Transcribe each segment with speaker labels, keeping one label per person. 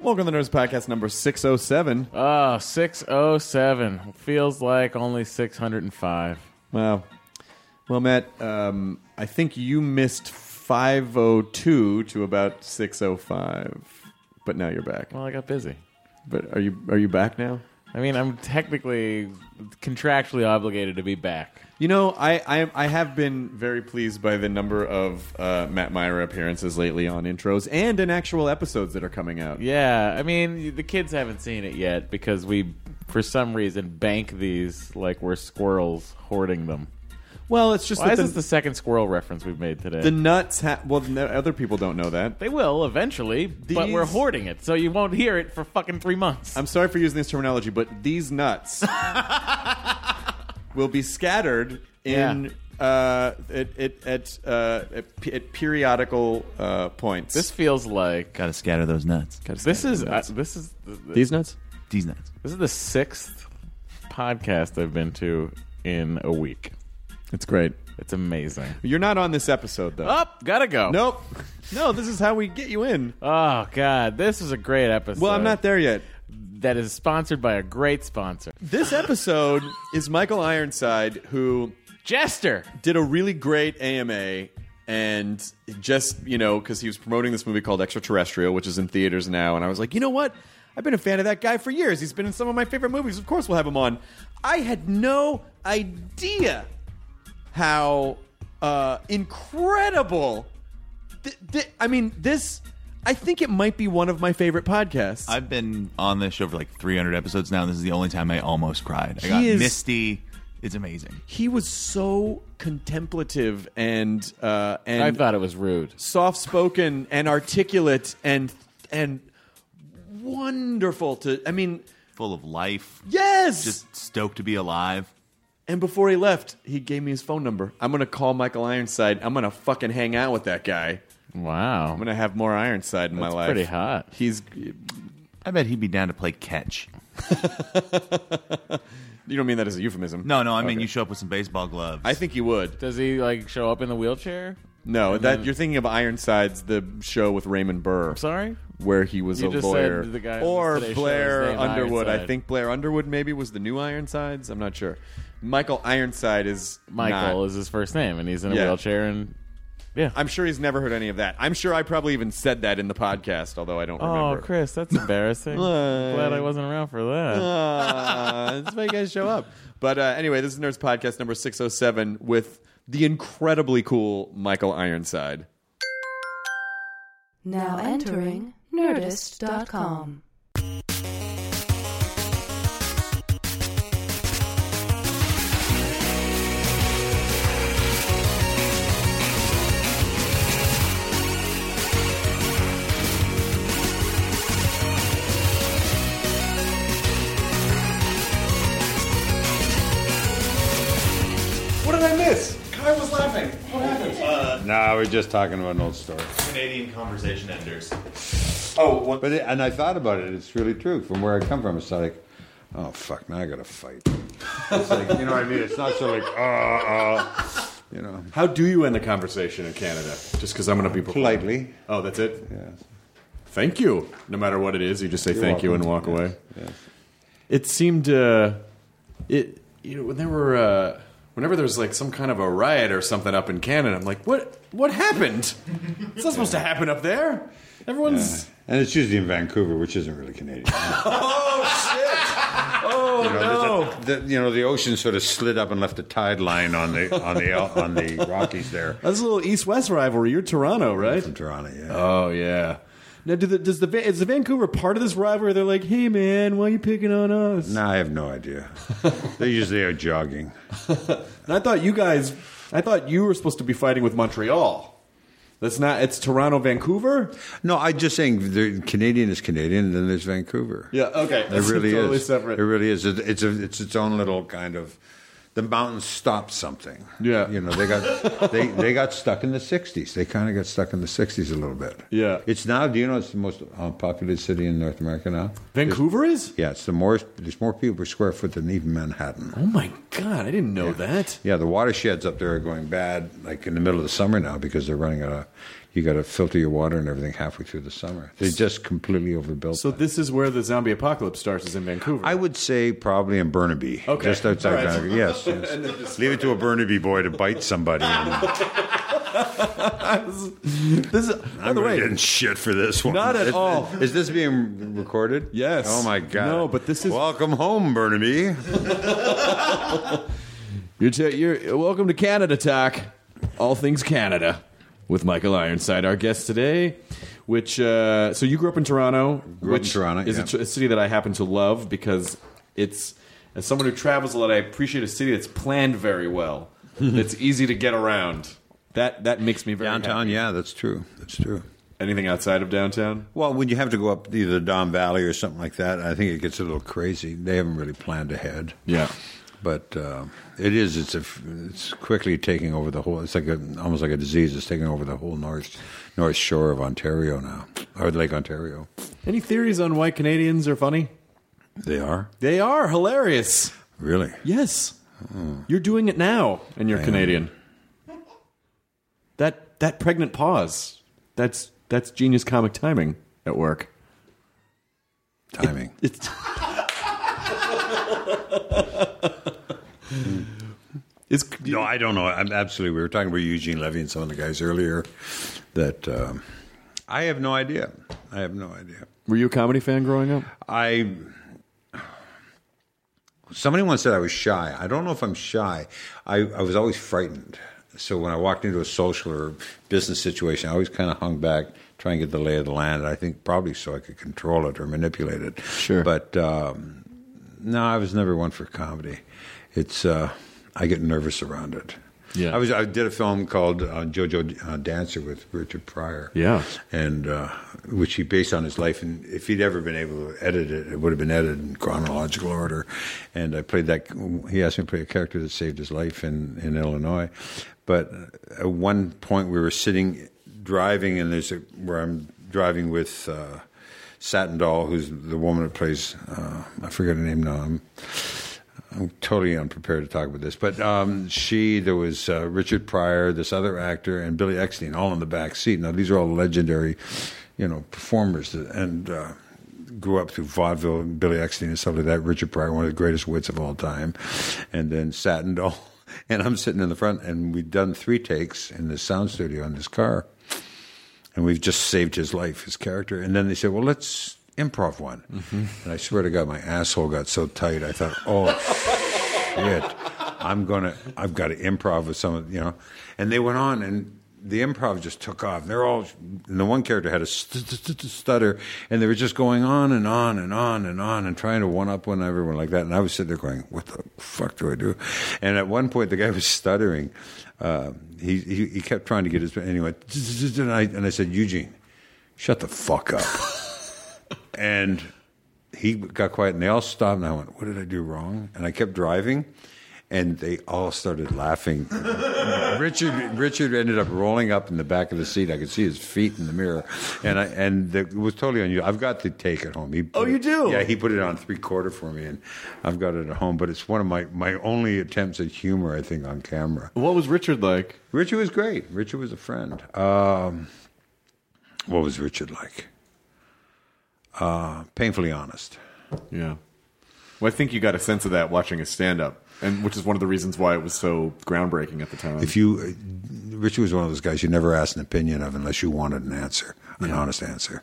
Speaker 1: Welcome to the Nerdist Podcast number 607.
Speaker 2: Oh, 607. Feels like only 605.
Speaker 1: Wow. Well, Matt, um, I think you missed 502 to about 605, but now you're back.
Speaker 2: Well, I got busy.
Speaker 1: But are you are you back now?
Speaker 2: I mean, I'm technically contractually obligated to be back.
Speaker 1: You know, I, I I have been very pleased by the number of uh, Matt Mira appearances lately on intros and in actual episodes that are coming out.
Speaker 2: Yeah, I mean, the kids haven't seen it yet because we, for some reason, bank these like we're squirrels hoarding them.
Speaker 1: Well, it's just
Speaker 2: Why
Speaker 1: that
Speaker 2: is
Speaker 1: the,
Speaker 2: this the second squirrel reference we've made today?
Speaker 1: the nuts. Ha- well, no, other people don't know that.
Speaker 2: they will eventually, but we're hoarding it, so you won't hear it for fucking three months.
Speaker 1: I'm sorry for using this terminology, but these nuts will be scattered in uh, at at at, uh, at, at periodical uh, points.
Speaker 2: this feels like
Speaker 3: Gotta scatter those nuts.
Speaker 2: this is uh, this is
Speaker 1: these nuts.
Speaker 3: These nuts.
Speaker 2: This is the sixth podcast I've been to in a week.
Speaker 1: It's great.
Speaker 2: It's amazing.
Speaker 1: You're not on this episode though.
Speaker 2: Up, gotta go.
Speaker 1: Nope. No, this is how we get you in.
Speaker 2: Oh God, this is a great episode.
Speaker 1: Well, I'm not there yet.
Speaker 2: That is sponsored by a great sponsor,
Speaker 1: This episode is Michael Ironside, who
Speaker 2: Jester.
Speaker 1: did a really great AMA and just, you know, because he was promoting this movie called Extraterrestrial, which is in theaters now. And I was like, you know what? I've been a fan of that guy for years. He's been in some of my favorite movies. Of course, we'll have him on. I had no idea how uh, incredible. Th- th- I mean, this. I think it might be one of my favorite podcasts.
Speaker 3: I've been on this show for like 300 episodes now, and this is the only time I almost cried. I
Speaker 1: He
Speaker 3: got
Speaker 1: is-
Speaker 3: misty. It's amazing.
Speaker 1: he was so contemplative and uh, and
Speaker 2: I thought it was rude.
Speaker 1: soft spoken and articulate and and wonderful to I mean
Speaker 3: Full of life.
Speaker 1: yes
Speaker 3: Just stoked to be alive.
Speaker 1: and before he left he gave me his phone number I'm gonna call Michael Ironside I'm gonna fucking hang out with that guy
Speaker 2: Wow,
Speaker 1: I'm gonna have more Ironside in my
Speaker 2: That's
Speaker 1: life
Speaker 2: pretty hot.
Speaker 1: he's
Speaker 3: I bet he'd be down to play catch.
Speaker 1: you don't mean that as a euphemism
Speaker 3: No, no, I mean
Speaker 1: Okay.
Speaker 3: you show up with some baseball gloves.
Speaker 1: I think he would
Speaker 2: does he like show up in the wheelchair?
Speaker 1: no
Speaker 2: And
Speaker 1: that
Speaker 2: then-
Speaker 1: you're thinking of Ironsides the show with Raymond Burr
Speaker 2: Sorry.
Speaker 1: where he was
Speaker 2: You
Speaker 1: a
Speaker 2: just
Speaker 1: lawyer,
Speaker 2: said the guy
Speaker 1: or
Speaker 2: on today's show
Speaker 1: Blair
Speaker 2: is named
Speaker 1: Underwood. I
Speaker 2: Ironside.
Speaker 1: think Blair Underwood maybe was the new Ironsides. I'm not sure. Michael Ironside is
Speaker 2: Michael
Speaker 1: not.
Speaker 2: is his first name, and he's in a
Speaker 1: Yeah.
Speaker 2: wheelchair. And yeah.
Speaker 1: I'm sure he's never heard any of that. I'm sure I probably even said that in the podcast, although I don't remember. oh.
Speaker 2: Chris, that's embarrassing. Glad I wasn't around for that.
Speaker 1: Ah, that's why you guys show up. But uh, anyway, this is Nerdist Podcast number 607 with the incredibly cool Michael Ironside.
Speaker 4: Now entering Nerdist.com.
Speaker 5: we're just talking about an old story.
Speaker 3: Canadian conversation enders.
Speaker 1: oh, what?
Speaker 5: But it, and I thought about it. It's really true. From where I come from, it's like, oh fuck, now I got to fight. It's like you know what I mean. It's not so like, uh, uh, you know,
Speaker 1: How do you end the conversation in Canada? Just because I'm going to be
Speaker 5: politely.
Speaker 1: Oh, that's it.
Speaker 5: Yes.
Speaker 1: Thank you. No matter what it is, you just say
Speaker 5: You're
Speaker 1: thank you and
Speaker 5: welcome.
Speaker 1: walk away.
Speaker 5: Yes.
Speaker 1: It seemed uh, it you know when there were uh, whenever there's like some kind of a riot or something up in Canada, I'm like, what what happened? It's not supposed to happen up there. Everyone's
Speaker 5: And it's usually in Vancouver, which isn't really Canadian.
Speaker 1: oh shit. Oh
Speaker 5: You know,
Speaker 1: no.
Speaker 5: a- the, you know, the ocean sort of slid up and left a tide line on the on the on the Rockies there.
Speaker 1: That's a little East-West rivalry. You're Toronto, right?
Speaker 5: From Toronto, yeah.
Speaker 1: Oh yeah. Now, do the, does the is the Vancouver part of this rivalry? They're like, hey man, why are you picking on us?
Speaker 5: no, I have no idea. They're usually out jogging.
Speaker 1: And I thought you guys, I thought you were supposed to be fighting with Montreal. That's not. It's Toronto, Vancouver.
Speaker 5: No, I'm just saying the Canadian is Canadian, and then there's Vancouver.
Speaker 1: Yeah. Okay.
Speaker 5: It really
Speaker 1: totally
Speaker 5: is.
Speaker 1: separate.
Speaker 5: It really is. It, it's a, it's its own little kind of. The mountains stopped something.
Speaker 1: Yeah.
Speaker 5: you know they got they they got stuck in the '60s. They kind of got stuck in the '60s a little bit.
Speaker 1: Yeah.
Speaker 5: it's now. Do you know it's the most uh, populated city in North America now?
Speaker 1: Vancouver is.
Speaker 5: Yeah, it's the more there's more people per square foot than even Manhattan.
Speaker 1: Oh my god! I didn't know that.
Speaker 5: Yeah, the watersheds up there are going bad, like in the middle of the summer now, because they're running out of. You got to filter your water and everything halfway through the summer. They're just completely overbuilt.
Speaker 1: So this is where the zombie apocalypse starts. Is in Vancouver.
Speaker 5: I would say probably in Burnaby,
Speaker 1: Okay.
Speaker 5: just outside
Speaker 1: right.
Speaker 5: Vancouver. Yes, yes. leave it to a Burnaby boy to bite somebody.
Speaker 1: This is. By
Speaker 5: I'm
Speaker 1: the way,
Speaker 5: getting shit for this one.
Speaker 1: Not at
Speaker 5: Is-
Speaker 1: all.
Speaker 5: Is this being recorded?
Speaker 1: Yes.
Speaker 5: Oh my god.
Speaker 1: No, but this is-
Speaker 5: welcome home, Burnaby.
Speaker 1: You're, t- you're welcome to Canada Talk, all things Canada, with Michael Ironside, our guest today. Which uh, so you grew up in Toronto,
Speaker 5: Grew up in
Speaker 1: which
Speaker 5: Toronto,
Speaker 1: is a,
Speaker 5: yeah.
Speaker 1: tr- a city that I happen to love because it's as someone who travels a lot, I appreciate a city that's planned very well. it's easy to get around. That that makes me very
Speaker 5: Downtown,
Speaker 1: happy.
Speaker 5: yeah, that's true. That's true.
Speaker 1: Anything outside of downtown?
Speaker 5: Well, when you have to go up either the Don Valley or something like that, I think it gets a little crazy. They haven't really planned ahead.
Speaker 1: Yeah.
Speaker 5: But uh, it is. It's a, It's quickly taking over the whole. It's like a, almost like a disease. It's taking over the whole north north shore of Ontario now, or Lake Ontario.
Speaker 1: Any theories on why Canadians are funny?
Speaker 5: They are
Speaker 1: They are hilarious.
Speaker 5: really.
Speaker 1: Yes. You're doing it now, and you're
Speaker 5: I am.
Speaker 1: Canadian. That that pregnant pause. That's that's genius comic timing at work.
Speaker 5: Timing.
Speaker 1: It's It's
Speaker 5: no, I don't know. I'm absolutely. We were talking about Eugene Levy and some of the guys earlier. That um, I have no idea. I have no idea.
Speaker 1: Were you a comedy fan growing up?
Speaker 5: I somebody once said I was shy. I don't know if I'm shy. I, I was always frightened. So when I walked into a social or business situation, I always kind of hung back, trying to get the lay of the land. I think probably so I could control it or manipulate it.
Speaker 1: Sure.
Speaker 5: But um, no, I was never one for comedy. It's uh, I get nervous around it.
Speaker 1: Yeah.
Speaker 5: I was. I did a film called uh, JoJo uh, Dancer with Richard Pryor.
Speaker 1: Yeah.
Speaker 5: and uh, which he based on his life. And if he'd ever been able to edit it, it would have been edited in chronological order. And I played that. He asked me to play a character that saved his life in in Illinois. But at one point, we were sitting driving, and there's a where I'm driving with. Uh, Satin Doll, who's the woman that plays, uh, I forget her name now. I'm, I'm totally unprepared to talk about this, but um, she, there was uh, Richard Pryor, this other actor, and Billy Eckstine, all in the back seat. Now these are all legendary, you know, performers, and uh, grew up through vaudeville. Billy Eckstine and stuff like that. Richard Pryor, one of the greatest wits of all time, and then Satin Doll, and I'm sitting in the front, and we'd done three takes in the sound studio in this car and we've just saved his life, his character. And then they said, "Well, let's improv one." And I swear to God, my asshole got so tight. I thought, "Oh shit, I'm gonna, I've got to improv with some of you know." And they went on, and the improv just took off. They're all, and the one character had a st- st- stutter, and they were just going on and on and on and on and trying to one up one everyone like that. And I was sitting there going, "What the fuck do I do?" And at one point, the guy was stuttering. Uh, he, he he kept trying to get his anyway, and I and I said Eugene, shut the fuck up. And he got quiet and they all stopped and I went, what did I do wrong? And I kept driving. And they all started laughing. Richard Richard ended up rolling up in the back of the seat. I could see his feet in the mirror, and I and the, it was totally unusual. I've got the take at home. He
Speaker 1: Oh, you
Speaker 5: it-
Speaker 1: do?
Speaker 5: Yeah, he put it on three quarter for me, and I've got it at home. But it's one of my my only attempts at humor, I think, on camera.
Speaker 1: What was Richard like?
Speaker 5: Richard was great. Richard was a friend. Um, what was Richard like? Uh, painfully honest.
Speaker 1: Yeah. Well, I think you got a sense of that watching his stand up. and which is one of the reasons why it was so groundbreaking at the time.
Speaker 5: If you, Richard was one of those guys you never asked an opinion of unless you wanted an answer, an honest answer,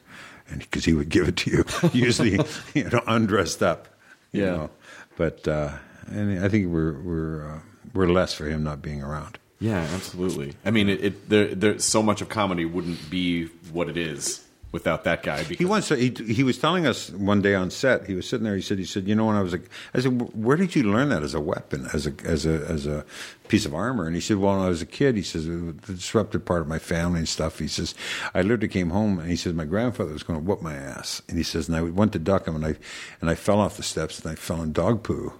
Speaker 5: and because he would give it to you, usually you know undressed up. You
Speaker 1: Yeah.
Speaker 5: Know? But uh, and I think we're we're uh, we're less for him not being around.
Speaker 1: yeah, absolutely. I mean, it, it there, there so much of comedy wouldn't be what it is without that guy. Because
Speaker 5: He once uh, he he was telling us one day on set. He was sitting there. He said he said you know when I was a I said where did you learn that as a weapon as a as a as a piece of armor? And he said well when I was a kid he says the disrupted part of my family and stuff. He says I literally came home and he says my grandfather was going to whoop my ass. And he says and I went to duck him and I and I fell off the steps and I fell in dog poo.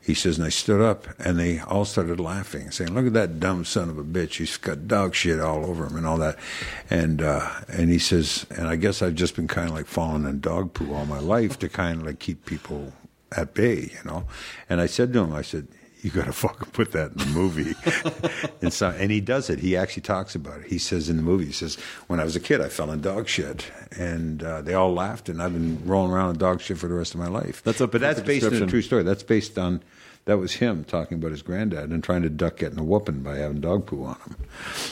Speaker 5: He says, and I stood up, and they all started laughing, saying, "Look at that dumb son of a bitch! He's got dog shit all over him and all that." And uh, and he says, and I guess I've just been kind of like falling in dog poo all my life to kind of like keep people at bay, you know. And I said to him, I said, "You got to fucking put that in the movie." and so, and he does it. He actually talks about it. He says in the movie, he says, "When I was a kid, I fell in dog shit," and uh, they all laughed, and I've been rolling around in dog shit for the rest of my life.
Speaker 1: That's a
Speaker 5: but that's based on a true story. That's based on that was him talking about his granddad and trying to duck getting a whooping by having dog poo on him.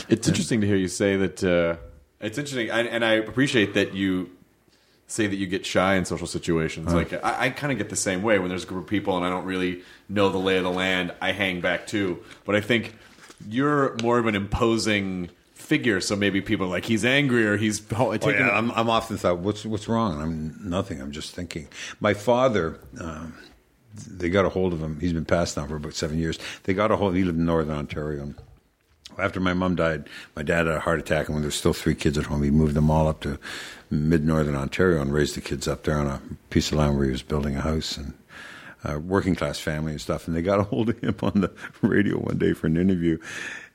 Speaker 1: It's interesting to hear you say that. Uh, it's interesting, and, and I appreciate that you say that you get shy in social situations. Like I, I kind of get the same way when there's a group of people and I don't really know the lay of the land. I hang back too. But I think you're more of an imposing figure, so maybe people are like he's angry or he's oh,
Speaker 5: Oh, yeah, I'm, I'm often thought, what's what's wrong? I'm nothing. I'm just thinking. My father, um, they got a hold of him. He's been passed now for about seven years. They got a hold. He lived in Northern Ontario. After my mom died, my dad had a heart attack, and when there was still three kids at home, he moved them all up to mid Northern Ontario and raised the kids up there on a piece of land where he was building a house and. Uh, working class family and stuff, and they got a hold of him on the radio one day for an interview,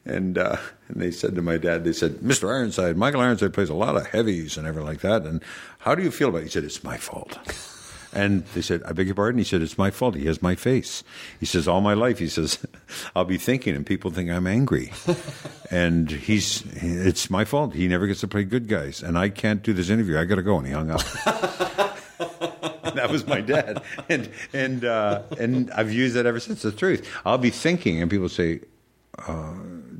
Speaker 5: and uh, and they said to my dad, they said, "Mr. Ironside, Michael Ironside plays a lot of heavies and everything like that, and how do you feel about?" it? He said, "It's my fault." And they said, I beg your pardon? He said, It's my fault. He has my face. He says, All my life, he says, I'll be thinking and people think I'm angry. and he's, it's my fault. He never gets to play good guys. And I can't do this interview. I got to go. And he hung up. That was my dad. And, and, uh, and I've used that ever since. The truth. I'll be thinking and people say, uh,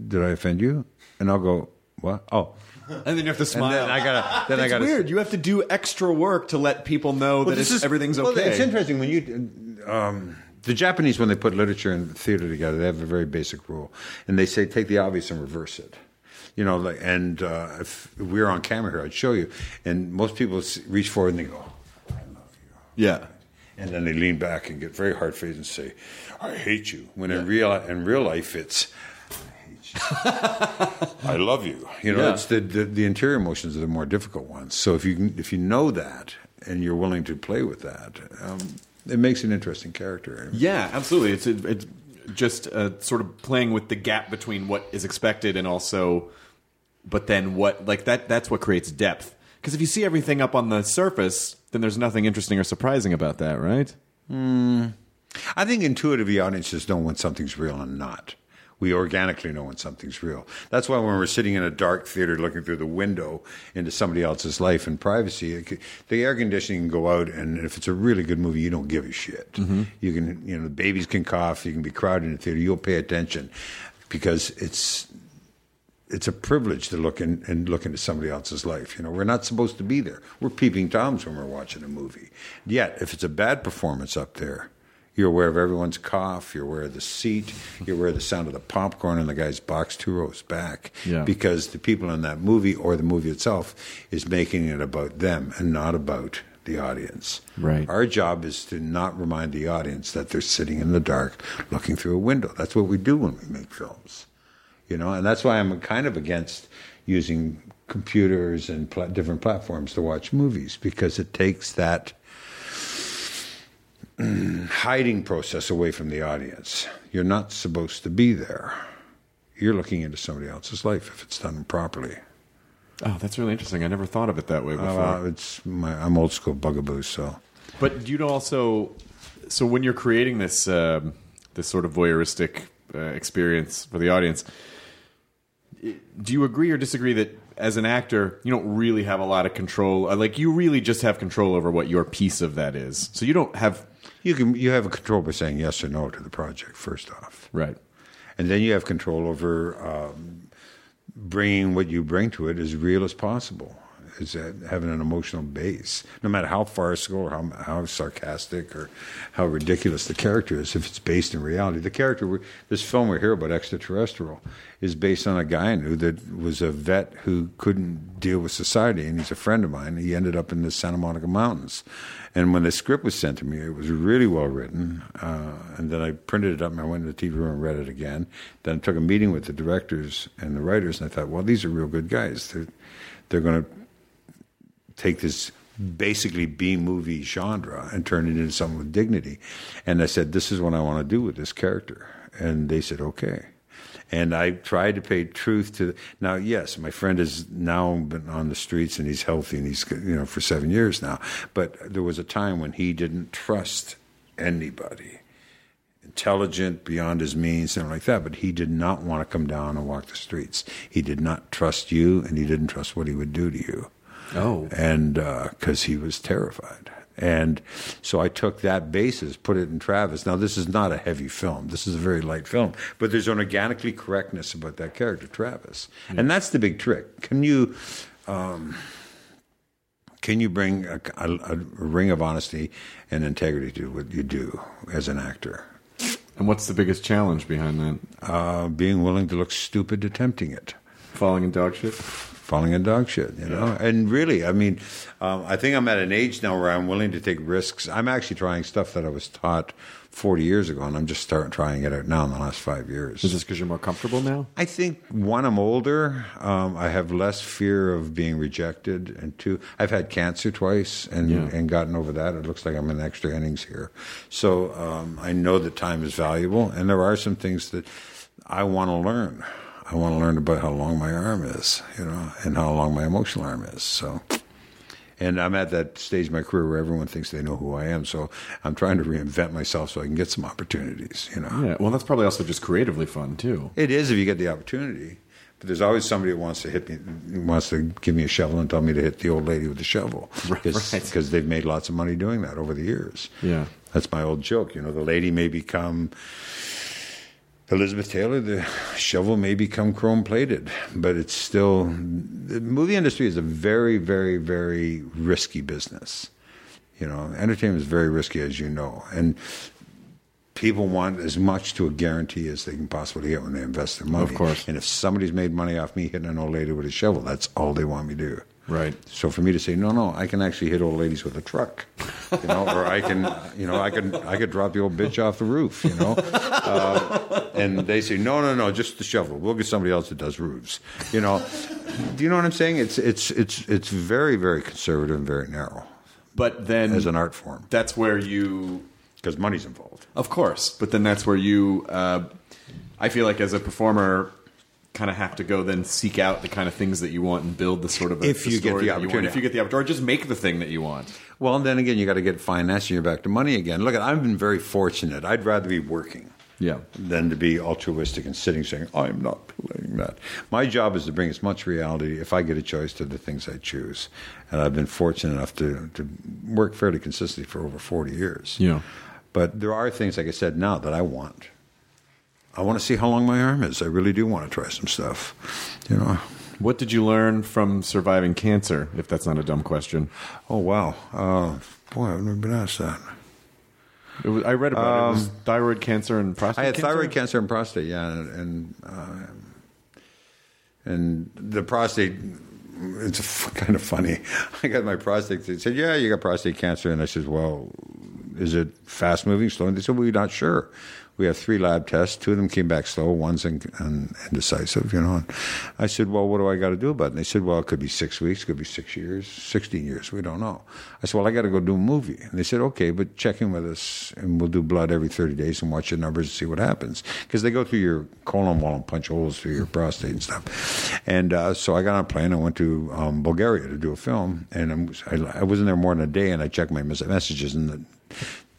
Speaker 5: Did I offend you? And I'll go, What? Oh.
Speaker 1: and then you have to
Speaker 5: And
Speaker 1: smile.
Speaker 5: then I gotta, then I
Speaker 1: it's
Speaker 5: gotta.
Speaker 1: weird. You have to do extra work to let people know that it's, everything's
Speaker 5: well,
Speaker 1: okay.
Speaker 5: it's interesting when you. Um, the Japanese, when they put literature and theater together, they have a very basic rule, and they say take the obvious and reverse it. You know, like, and uh, if we were on camera here, I'd show you, and most people s- reach forward and they go, "I love you,"
Speaker 1: yeah.
Speaker 5: and then they lean back and get very hard faced and say, "I hate you." When in real in real life, it's. "I hate you." I love you. You know,
Speaker 1: Yeah.
Speaker 5: it's the, the the interior emotions are the more difficult ones. So if you can, if you know that and you're willing to play with that, um, it makes an interesting character.
Speaker 1: Yeah, absolutely. It's it's just uh, sort of playing with the gap between what is expected and also, but then what like that that's what creates depth. Because if you see everything up on the surface, then there's nothing interesting or surprising about that, right?
Speaker 5: I think intuitively audiences know when something's real and not. We organically know when something's real. That's why when we're sitting in a dark theater looking through the window into somebody else's life and privacy, it, c- the air conditioning can go out, and if it's a really good movie, you don't give a shit. Mm-hmm. You can, you know, the babies can cough, you can be crowded in the theater, you'll pay attention because it's it's a privilege to look in and look into somebody else's life. You know, we're not supposed to be there. We're peeping toms when we're watching a movie. Yet, if it's a bad performance up there, you're aware of everyone's cough. You're aware of the seat. You're aware of the sound of the popcorn in the guy's box two rows back.
Speaker 1: Yeah.
Speaker 5: Because the people in that movie or the movie itself is making it about them and not about the audience.
Speaker 1: Right.
Speaker 5: Our job is to not remind the audience that they're sitting in the dark looking through a window. That's what we do when we make films you know and that's why i'm kind of against using computers and pla- different platforms to watch movies because it takes that hiding process away from the audience you're not supposed to be there you're looking into somebody else's life if it's done properly
Speaker 1: Oh, that's really interesting. I never thought of it that way before.
Speaker 5: uh, it's my, i'm old school bugaboo so
Speaker 1: But you know also, so when you're creating this um, this sort of voyeuristic uh, experience for the audience, do you agree or disagree that as an actor you don't really have a lot of control? uh, Like you really just have control over what your piece of that is. So you don't have
Speaker 5: You can you have a control by saying yes or no to the project first off,
Speaker 1: Right.
Speaker 5: and then you have control over um, bringing what you bring to it as real as possible. Is having an emotional base, no matter how farcical or how, how sarcastic or how ridiculous the character is, if it's based in reality. The character, this film we're here about, Extraterrestrial, is based on a guy I knew that was a vet who couldn't deal with society, and he's a friend of mine. He ended up in the Santa Monica Mountains. And when the script was sent to me, it was really well written. Uh, and then I printed it up and I went to the TV room and read it again. Then I took a meeting with the directors and the writers, and I thought, well, these are real good guys. They're, they're going to take this basically B movie genre and turn it into something with dignity. And I said, This is what I want to do with this character. And they said, Okay. And I tried to pay truth to. Now, yes, my friend has now been on the streets and he's healthy and he's, you know, for seven years now. But there was a time when he didn't trust anybody intelligent beyond his means, something like that. But he did not want to come down and walk the streets. He did not trust you, and he didn't trust what he would do to you
Speaker 1: Oh.
Speaker 5: and because he was terrified. And so I took that basis, put it in Travis. Now, this is not a heavy film. This is a very light film, but there's an organically correctness about that character, Travis, and that's the big trick. Can you? Um, can you bring a, a, a ring of honesty and integrity to what you do as an actor?
Speaker 1: And what's the biggest challenge behind that?
Speaker 5: Uh, being willing to look stupid attempting it.
Speaker 1: Falling in dog shit?
Speaker 5: Falling in dog shit, you know. And really, I mean, um, I think I'm at an age now where I'm willing to take risks. I'm actually trying stuff that I was taught 40 years ago, and I'm just starting trying it out now in the last five years.
Speaker 1: Is this because you're more comfortable now?
Speaker 5: I think one, I'm older. Um, I have less fear of being rejected, and two, I've had cancer twice and
Speaker 1: Yeah.
Speaker 5: and gotten over that. It looks like I'm in extra innings here, so um, I know that time is valuable, and there are some things that I want to learn. I want to learn about how long my arm is, you know, and how long my emotional arm is. So. And I'm at that stage of my career where everyone thinks they know who I am. So I'm trying to reinvent myself so I can get some opportunities, you know.
Speaker 1: Yeah. Well, that's probably also just creatively fun too.
Speaker 5: It is if you get the opportunity. But there's always somebody that wants to hit me, wants to give me a shovel and tell me to hit the old lady with the shovel.
Speaker 1: Right,
Speaker 5: Because
Speaker 1: right.
Speaker 5: they've made lots of money doing that over the years.
Speaker 1: Yeah.
Speaker 5: That's my old joke. You know, the lady may become Elizabeth Taylor, the shovel may become chrome plated, but it's still the movie industry is a very, very, very risky business. You know, entertainment is very risky, as you know, and people want as much to a guarantee as they can possibly get when they invest their money.
Speaker 1: Of course.
Speaker 5: And if somebody's made money off me hitting an old lady with a shovel, that's all they want me to do.
Speaker 1: Right.
Speaker 5: So for me to say no, no, I can actually hit old ladies with a truck, you know, or I can, you know, I can, I could drop the old bitch off the roof, you know, uh, and they say no, no, no, just the shovel. We'll get somebody else that does roofs, you know. Do you know what I'm saying? It's it's it's it's very very conservative and very narrow
Speaker 1: But then
Speaker 5: as an art form
Speaker 1: that's where you
Speaker 5: because money's involved.
Speaker 1: Of course, but then that's where you, uh, I feel like as a performer, kind of have to go then seek out the kind of things that you want and build the sort of a,
Speaker 5: If you get the
Speaker 1: that you want.
Speaker 5: opportunity.
Speaker 1: If you get the opportunity, or just make the thing that you want.
Speaker 5: Well, and then again, you got to get finance, and you're back to money again. Look, I've been very fortunate. I'd rather be working.
Speaker 1: Yeah.
Speaker 5: than to be altruistic and sitting saying, I'm not playing that. My job is to bring as much reality, if I get a choice, to the things I choose. And I've been fortunate enough to, to work fairly consistently for over 40 years.
Speaker 1: Yeah.
Speaker 5: But there are things, like I said, now that I want. I want to see how long my arm is. I really do want to try some stuff. You know.
Speaker 1: What did you learn from surviving cancer? If that's not a dumb question,
Speaker 5: Oh, wow. Uh, boy, I've never been asked that.
Speaker 1: it was, I read about it. it. Was thyroid cancer and prostate.
Speaker 5: Um, I had
Speaker 1: cancer?
Speaker 5: thyroid cancer and prostate, yeah, and and, uh, and the prostate. It's kind of funny. I got my prostate. They said, "Yeah, you got prostate cancer," and I said, "Well, is it fast moving, slow?" And they said, "Well, we're not sure." We have three lab tests. Two of them came back slow. One's in, in, indecisive. You know. And I said, "Well, what do I got to do about it?" And they said, "Well, it could be six weeks, It could be six years, sixteen years. We don't know." I said, "Well, I got to go do a movie." And they said, "Okay, but check in with us, and we'll do blood every thirty days and watch your numbers and see what happens." Because they go through your colon wall and punch holes through your prostate and stuff. And uh, so I got on a plane. I went to um, Bulgaria to do a film, and I, I wasn't there more than a day. And I checked my messages, and the,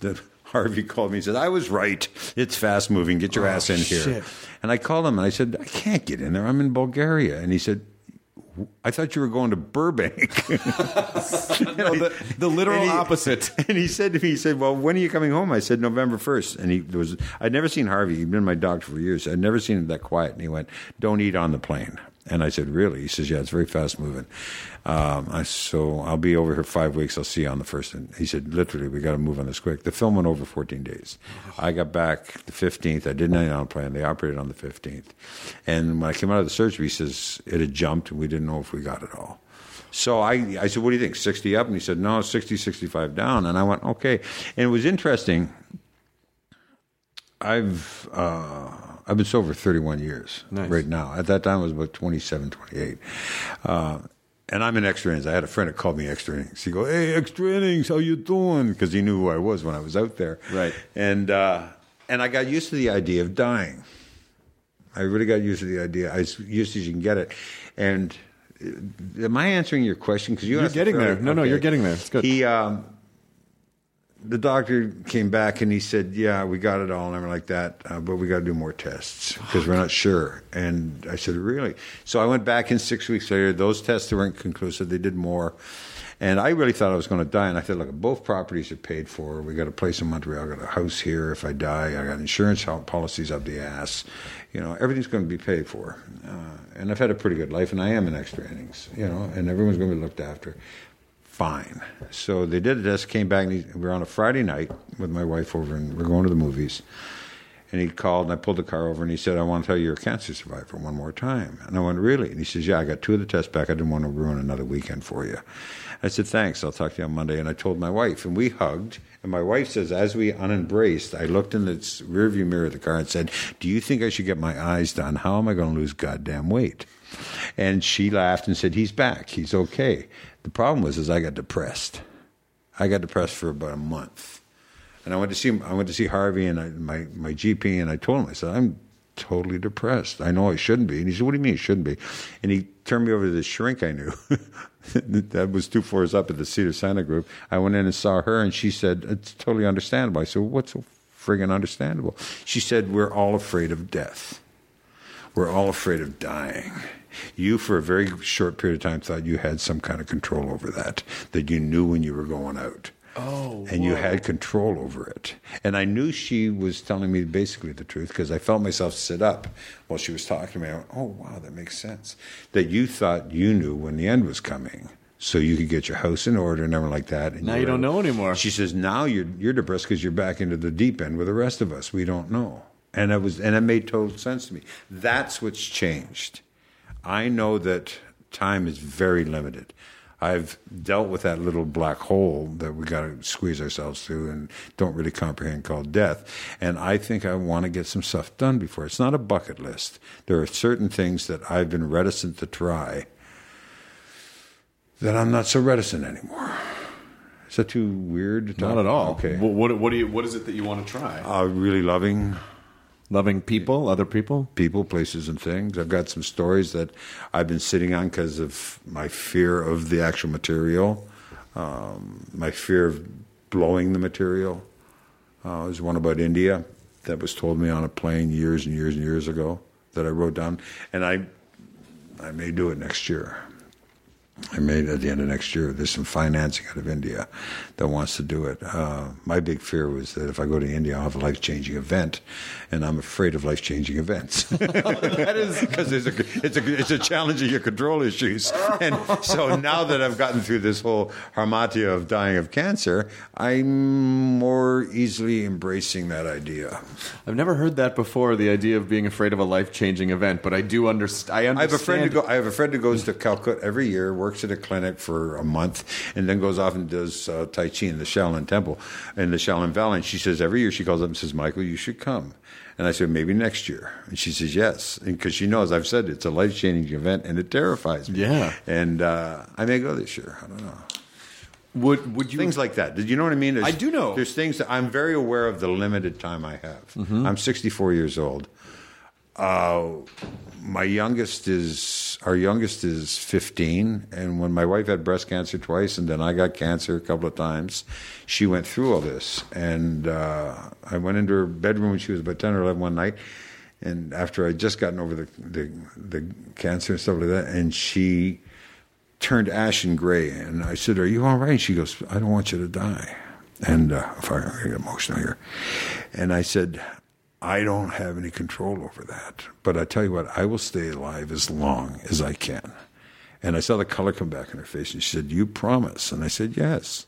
Speaker 5: the Harvey called me and said, I was right. It's fast moving. Get your oh, ass in here. And I called him and I said, I can't get in there. I'm in Bulgaria. And he said, I thought you were going to Burbank.
Speaker 1: no, the, the literal
Speaker 5: he-
Speaker 1: opposite.
Speaker 5: And he said to me, he said, "Well, when are you coming home?" I said, "November 1st. And he was, I'd never seen Harvey. He'd been my doctor for years. I'd never seen him that quiet. And he went, "Don't eat on the plane." And I said, "Really?" He says, "Yeah, it's very fast moving." Um, I so I'll be over here five weeks. I'll see you on the first. And he said, "Literally, we got to move on this quick." The film went over 14 days. I got back the 15th. I didn't eat on plan. They operated on the 15th. And when I came out of the surgery, he says it had jumped, and we didn't know if we got it all. So I, I said, what do you think, 60 up? And he said, no, 60, 65 down. And I went, okay. And it was interesting. I've, uh, I've been sober 31 years
Speaker 1: Nice.
Speaker 5: right now. At that time, I was about 27, 28. Uh, and I'm in extra innings. I had a friend that called me extra innings. He go, hey, extra innings, how you doing? Because he knew who I was when I was out there.
Speaker 1: Right.
Speaker 5: And, uh, and I got used to the idea of dying. I really got used to the idea, as used as you can get it. And uh, am I answering your question? Because you
Speaker 1: You're getting there. No, no, you're getting there. It's good.
Speaker 5: He, um, the doctor came back and he said, "Yeah, we got it all and everything like that, uh, but we got to do more tests because we're not sure." And I said, "Really?" So I went back in six weeks later. Those tests weren't conclusive. They did more. And I really thought I was going to die. And I said, look, both properties are paid for. We got a place in Montreal. I got a house here. If I die, I got insurance policies up the ass. You know, everything's going to be paid for. Uh, and I've had a pretty good life, and I am in extra innings. You know, and everyone's going to be looked after. Fine. So they did a test, came back, and he, we were on a Friday night with my wife over, and we're going to the movies. And he called, and I pulled the car over, and he said, I want to tell you you're a cancer survivor one more time. And I went, Really? And he says, Yeah, I got two of the tests back. I didn't want to ruin another weekend for you. I said, Thanks. I'll talk to you on Monday. And I told my wife, and we hugged. And my wife says, As we unembraced, I looked in the rearview mirror of the car and said, Do you think I should get my eyes done? How am I going to lose goddamn weight? And she laughed and said, He's back. He's okay. The problem was, is I got depressed. I got depressed for about a month. And I went to see I went to see Harvey and I, my my GP and I told him I said I'm totally depressed. I know I shouldn't be. And he said, "What do you mean you shouldn't be?" And he turned me over to this shrink I knew. that was two floors up at the Cedar Sinai group. I went in and saw her, and she said, "It's totally understandable." I said, "What's so friggin' understandable?" She said, "We're all afraid of death. We're all afraid of dying." You, for a very short period of time, thought you had some kind of control over that, that you knew when you were going out. Oh, and you had control over it. And I knew she was telling me basically the truth because I felt myself sit up while she was talking to me. I went, "Oh, wow, that makes sense." That you thought you knew when the end was coming, so you could get your house in order and everything like that. And
Speaker 1: Now you don't know anymore.
Speaker 5: She says, "Now you're you're depressed because you're back into the deep end with the rest of us. We don't know." And it was, and it made total sense to me. That's what's changed. I know that time is very limited. I've dealt with that little black hole that we got to squeeze ourselves through and don't really comprehend called death. And I think I want to get some stuff done before. It's not a bucket list. There are certain things that I've been reticent to try that I'm not so reticent anymore. Is that too weird to?
Speaker 1: Not at all.
Speaker 5: Okay.
Speaker 1: What, what, what do you? What is it that you want to try?
Speaker 5: Uh, really loving
Speaker 1: Loving people, other people.
Speaker 5: people, places, and things. I've got some stories that I've been sitting on because of my fear of the actual material, um, my fear of blowing the material. Uh, there's one about India that was told me on a plane years and years and years ago that I wrote down, and I, I may do it next year. I made at the end of next year. There's some financing out of India that wants to do it. Uh, my big fear was that if I go to India, I'll have a life changing event, and I'm afraid of life changing events. that is because it's a, it's a it's a challenge of your control issues. And so now that I've gotten through this whole hamartia of dying of cancer, I'm more easily embracing that idea.
Speaker 1: I've never heard that before. The idea of being afraid of a life changing event, but I do understand. I understand.
Speaker 5: I have a friend who go, I have a friend who goes to Calcutta every year, works at a clinic for a month, and then goes off and does uh, Tai Chi in the Shaolin Temple in the Shaolin Valley. And she says every year she calls up and says, "Michael, you should come." And I said, "Maybe next year." And she says, "Yes," because she knows I've said it's a life changing event, and it terrifies me.
Speaker 1: Yeah.
Speaker 5: and uh, I may go this year. I don't know.
Speaker 1: Would would you
Speaker 5: Things like that. Did you know what I mean? There's-
Speaker 1: I do know.
Speaker 5: There's things that I'm very aware of the limited time I have.
Speaker 1: Mm-hmm.
Speaker 5: I'm 64 years old. Uh, my youngest is our youngest is 15, and when my wife had breast cancer twice, and then I got cancer a couple of times, she went through all this. And uh, I went into her bedroom when she was about 10 or 11 one night, and after I'd just gotten over the, the the cancer and stuff like that, and she turned ashen gray, and I said, "Are you all right?" And she goes, "I don't want you to die." And uh, if I I get emotional here, and I said, "I don't have any control over that, but I tell you what, I will stay alive as long as I can." And I saw the color come back in her face, and she said, "You promise?" And I said, "Yes."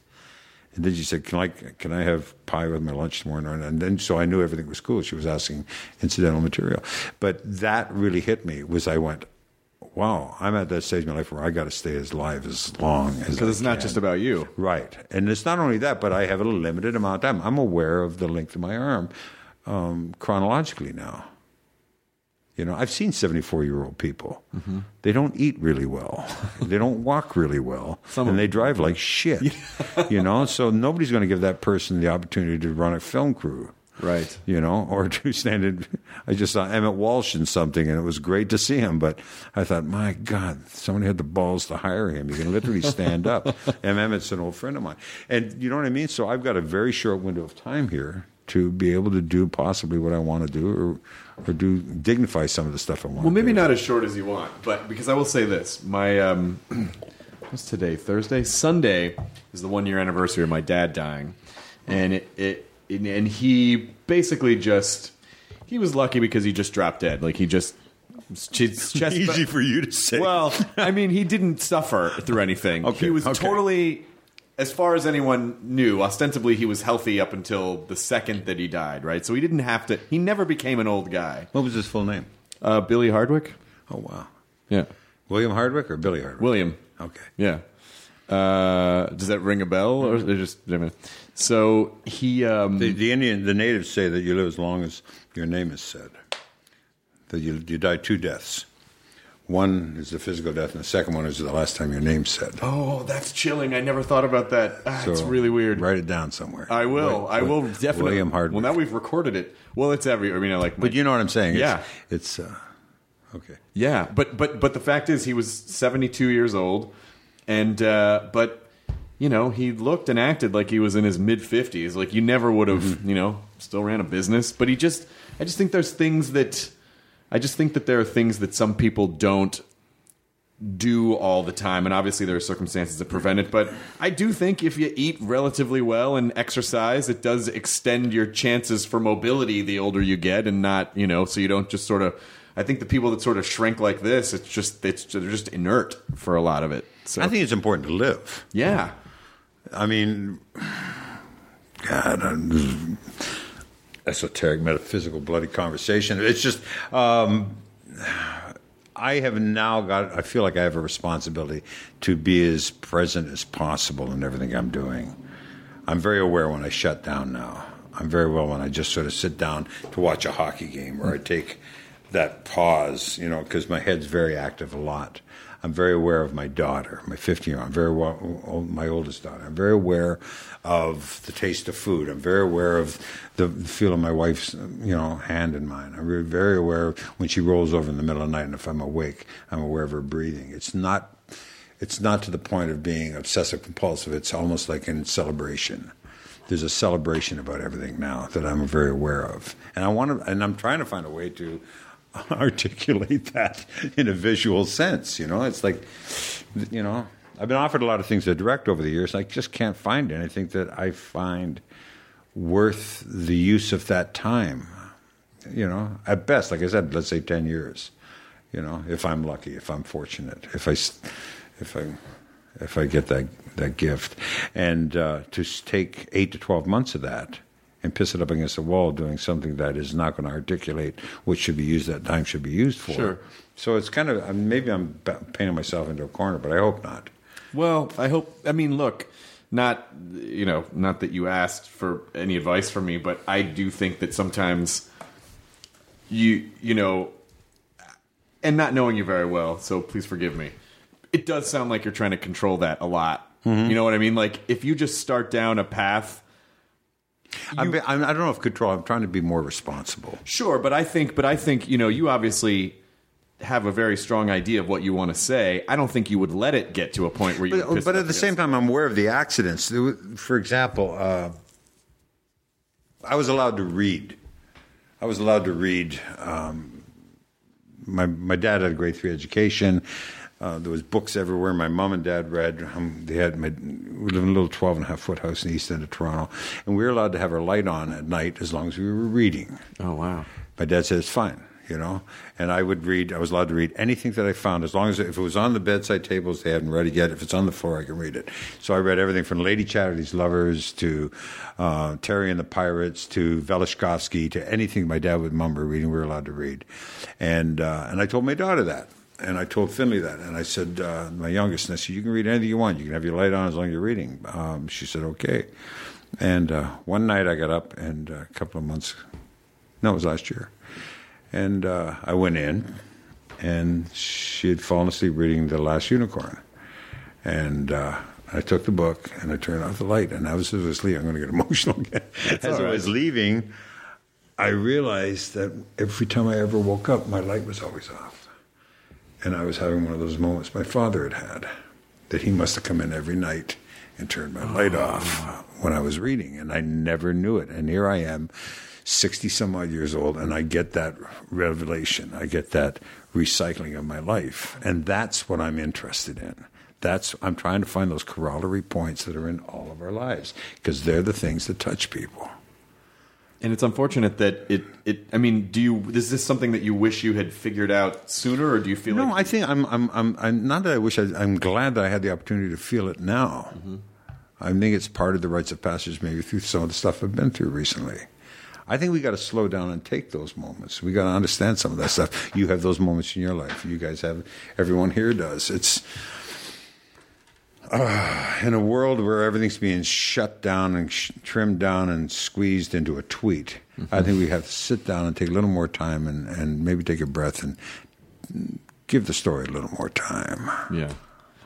Speaker 5: And then she said, "Can I can I have pie with my lunch tomorrow? And then so I knew everything was cool. She was asking incidental material, but that really hit me. Was I went, "Wow, I'm at that stage in my life where I got to stay as live as long as
Speaker 1: Because it's
Speaker 5: I
Speaker 1: not just about you.
Speaker 5: right." And it's not only that, but I have a limited amount of time. I'm aware of the length of my arm um, chronologically now. You know, I've seen 74 year old people.
Speaker 1: Mm-hmm.
Speaker 5: They don't eat really well. they don't walk really well. and they drive like shit. you know, so nobody's going to give that person the opportunity to run a film crew.
Speaker 1: Right.
Speaker 5: You know, or to stand in. I just saw Emmet Walsh in something, and it was great to see him. But I thought, my God, somebody had the balls to hire him. You can literally stand up. and Emmet's an old friend of mine. And you know what I mean? So I've got a very short window of time here to be able to do possibly what I want to do or, or do dignify some of the stuff I want
Speaker 1: Well, maybe
Speaker 5: do.
Speaker 1: not as short as you want, but because I will say this, my um, what's today? Thursday, Sunday is the one year anniversary of my dad dying, and it, it and he basically just he was lucky because he just dropped dead. Like he just his chest
Speaker 5: Easy for you to say.
Speaker 1: Well, I mean, he didn't suffer through anything.
Speaker 5: Okay,
Speaker 1: he was
Speaker 5: okay.
Speaker 1: totally, as far as anyone knew, ostensibly he was healthy up until the second that he died. Right, so he didn't have to. He never became an old guy.
Speaker 5: what was his full name?
Speaker 1: Uh, Billy Hardwick.
Speaker 5: Oh, wow.
Speaker 1: Yeah.
Speaker 5: William Hardwick or Billy Hardwick?
Speaker 1: William.
Speaker 5: Okay.
Speaker 1: Yeah. Uh, does that ring a bell, or they just? I mean, so he. Um,
Speaker 5: The, the Indian, the natives say that you live as long as your name is said. That you you die two deaths. One is the physical death, and the second one is the last time your name's said.
Speaker 1: oh, that's chilling. I never thought about that. Ah,
Speaker 5: So
Speaker 1: it's really weird.
Speaker 5: Write it down somewhere.
Speaker 1: I will.
Speaker 5: Wi-
Speaker 1: I will
Speaker 5: Wi-
Speaker 1: definitely.
Speaker 5: William Hardwick.
Speaker 1: Well, now we've recorded it. Well, it's every. I mean, I like.
Speaker 5: but you know what I'm saying? It's,
Speaker 1: Yeah.
Speaker 5: It's uh, okay.
Speaker 1: Yeah, but but but the fact is, he was seventy two years old, and uh, but you know he looked and acted like he was in his mid fifties. Like you never would have,
Speaker 5: Mm-hmm.
Speaker 1: you know, still ran a business. But he just, I just think there's things that, I just think that there are things that some people don't do all the time, and obviously there are circumstances that prevent it. But I do think if you eat relatively well and exercise, it does extend your chances for mobility the older you get, and not you know, so you don't just sort of. I think the people that sort of shrink like this, it's just it's they're just inert for a lot of it. So
Speaker 5: I think it's important to live.
Speaker 1: yeah,
Speaker 5: I mean, God, I'm, esoteric, metaphysical, bloody conversation. It's just, um, I have now got, I feel like I have a responsibility to be as present as possible in everything I'm doing. I'm very aware when I shut down now. I'm very well when I just sort of sit down to watch a hockey game or I take that pause, you know, because my head's very active a lot. I'm very aware of my daughter, my 15 year old. I'm very well, my oldest daughter. I'm very aware of the taste of food. I'm very aware of the feel of my wife's, you know, hand in mine. I'm very, aware of when she rolls over in the middle of the night, and if I'm awake, I'm aware of her breathing. It's not, it's not to the point of being obsessive compulsive. It's almost like in celebration there's a celebration about everything now that I'm very aware of, and I want to, and I'm trying to find a way to articulate that in a visual sense. You know, it's like, you know, I've been offered a lot of things to direct over the years. I just can't find anything that I find worth the use of that time. You know, at best, like I said, let's say ten years. You know, if I'm lucky, if I'm fortunate, if I, if I, if I get that that gift, and uh, to take eight to twelve months of that and piss it up against the wall doing something that is not going to articulate what should be used that time should be used for.
Speaker 1: Sure.
Speaker 5: So it's kind of maybe I'm painting myself into a corner, but I hope not.
Speaker 1: Well, I hope. I mean, look, not you know, not that you asked for any advice from me, but I do think that sometimes you you know, and not knowing you very well, so please forgive me. It does sound like you're trying to control that a lot. Mm-hmm. You know what I mean? Like if you just start down a path.
Speaker 5: I'm, be- I'm, don't know if control. I'm trying to be more responsible.
Speaker 1: Sure, but I think, but I think you know, you obviously have a very strong idea of what you want to say. I don't think you would let it get to a point where you.
Speaker 5: But, but at the same time, I'm aware of the accidents. For example, uh, I was allowed to read I was allowed to read. Um, my my dad had a grade three education. Uh, there was books everywhere. My mom and dad read. Um, they had my, we live in a little 12 and a half foot house in the east end of Toronto, and we were allowed to have our light on at night as long as we were reading.
Speaker 1: Oh wow.
Speaker 5: My dad said it's fine, you know. And I would read. I was allowed to read anything that I found, as long as if it was on the bedside tables, they hadn't read it yet. If it's on the floor, I can read it. So I read everything from Lady Chatterley's Lovers to uh, Terry and the Pirates to Velishkovsky to anything my dad would mum were reading. We were allowed to read, and uh, and I told my daughter that. And I told Finley that, and I said, uh, my youngest, and I said, you can read anything you want. You can have your light on as long as you're reading. Um, she said, okay. And uh, one night I got up, and uh, a couple of months, no, it was last year, and uh, I went in, and she had fallen asleep reading The Last Unicorn. And uh, I took the book and I turned off the light, and I was asleep. I'm going to get emotional again. As I was leaving, I realized that every time I ever woke up, my light was always off. And I was having one of those moments my father had had, that he must have come in every night and turned my light oh. off when I was reading, and I never knew it. And here I am, 60 some odd years old, and I get that revelation. I get that recycling of my life. And that's what I'm interested in. That's I'm trying to find those corollary points that are in all of our lives because they're the things that touch people.
Speaker 1: And it's unfortunate that it, it. I mean, do you? Is this something that you wish you had figured out sooner, or do you feel
Speaker 5: No,
Speaker 1: like
Speaker 5: I think I'm, I'm, I'm, I'm not that I wish I, I'm glad that I had the opportunity to feel it now. Mm-hmm. I think it's part of the rites of passage, maybe through some of the stuff I've been through recently. I think we got to slow down and take those moments. We got to understand some of that stuff. You have those moments in your life. You guys have. Everyone here does. It's uh, in a world where everything's being shut down and sh- trimmed down and squeezed into a tweet. I think we have to sit down and take a little more time and, and maybe take a breath and give the story a little more time.
Speaker 1: Yeah.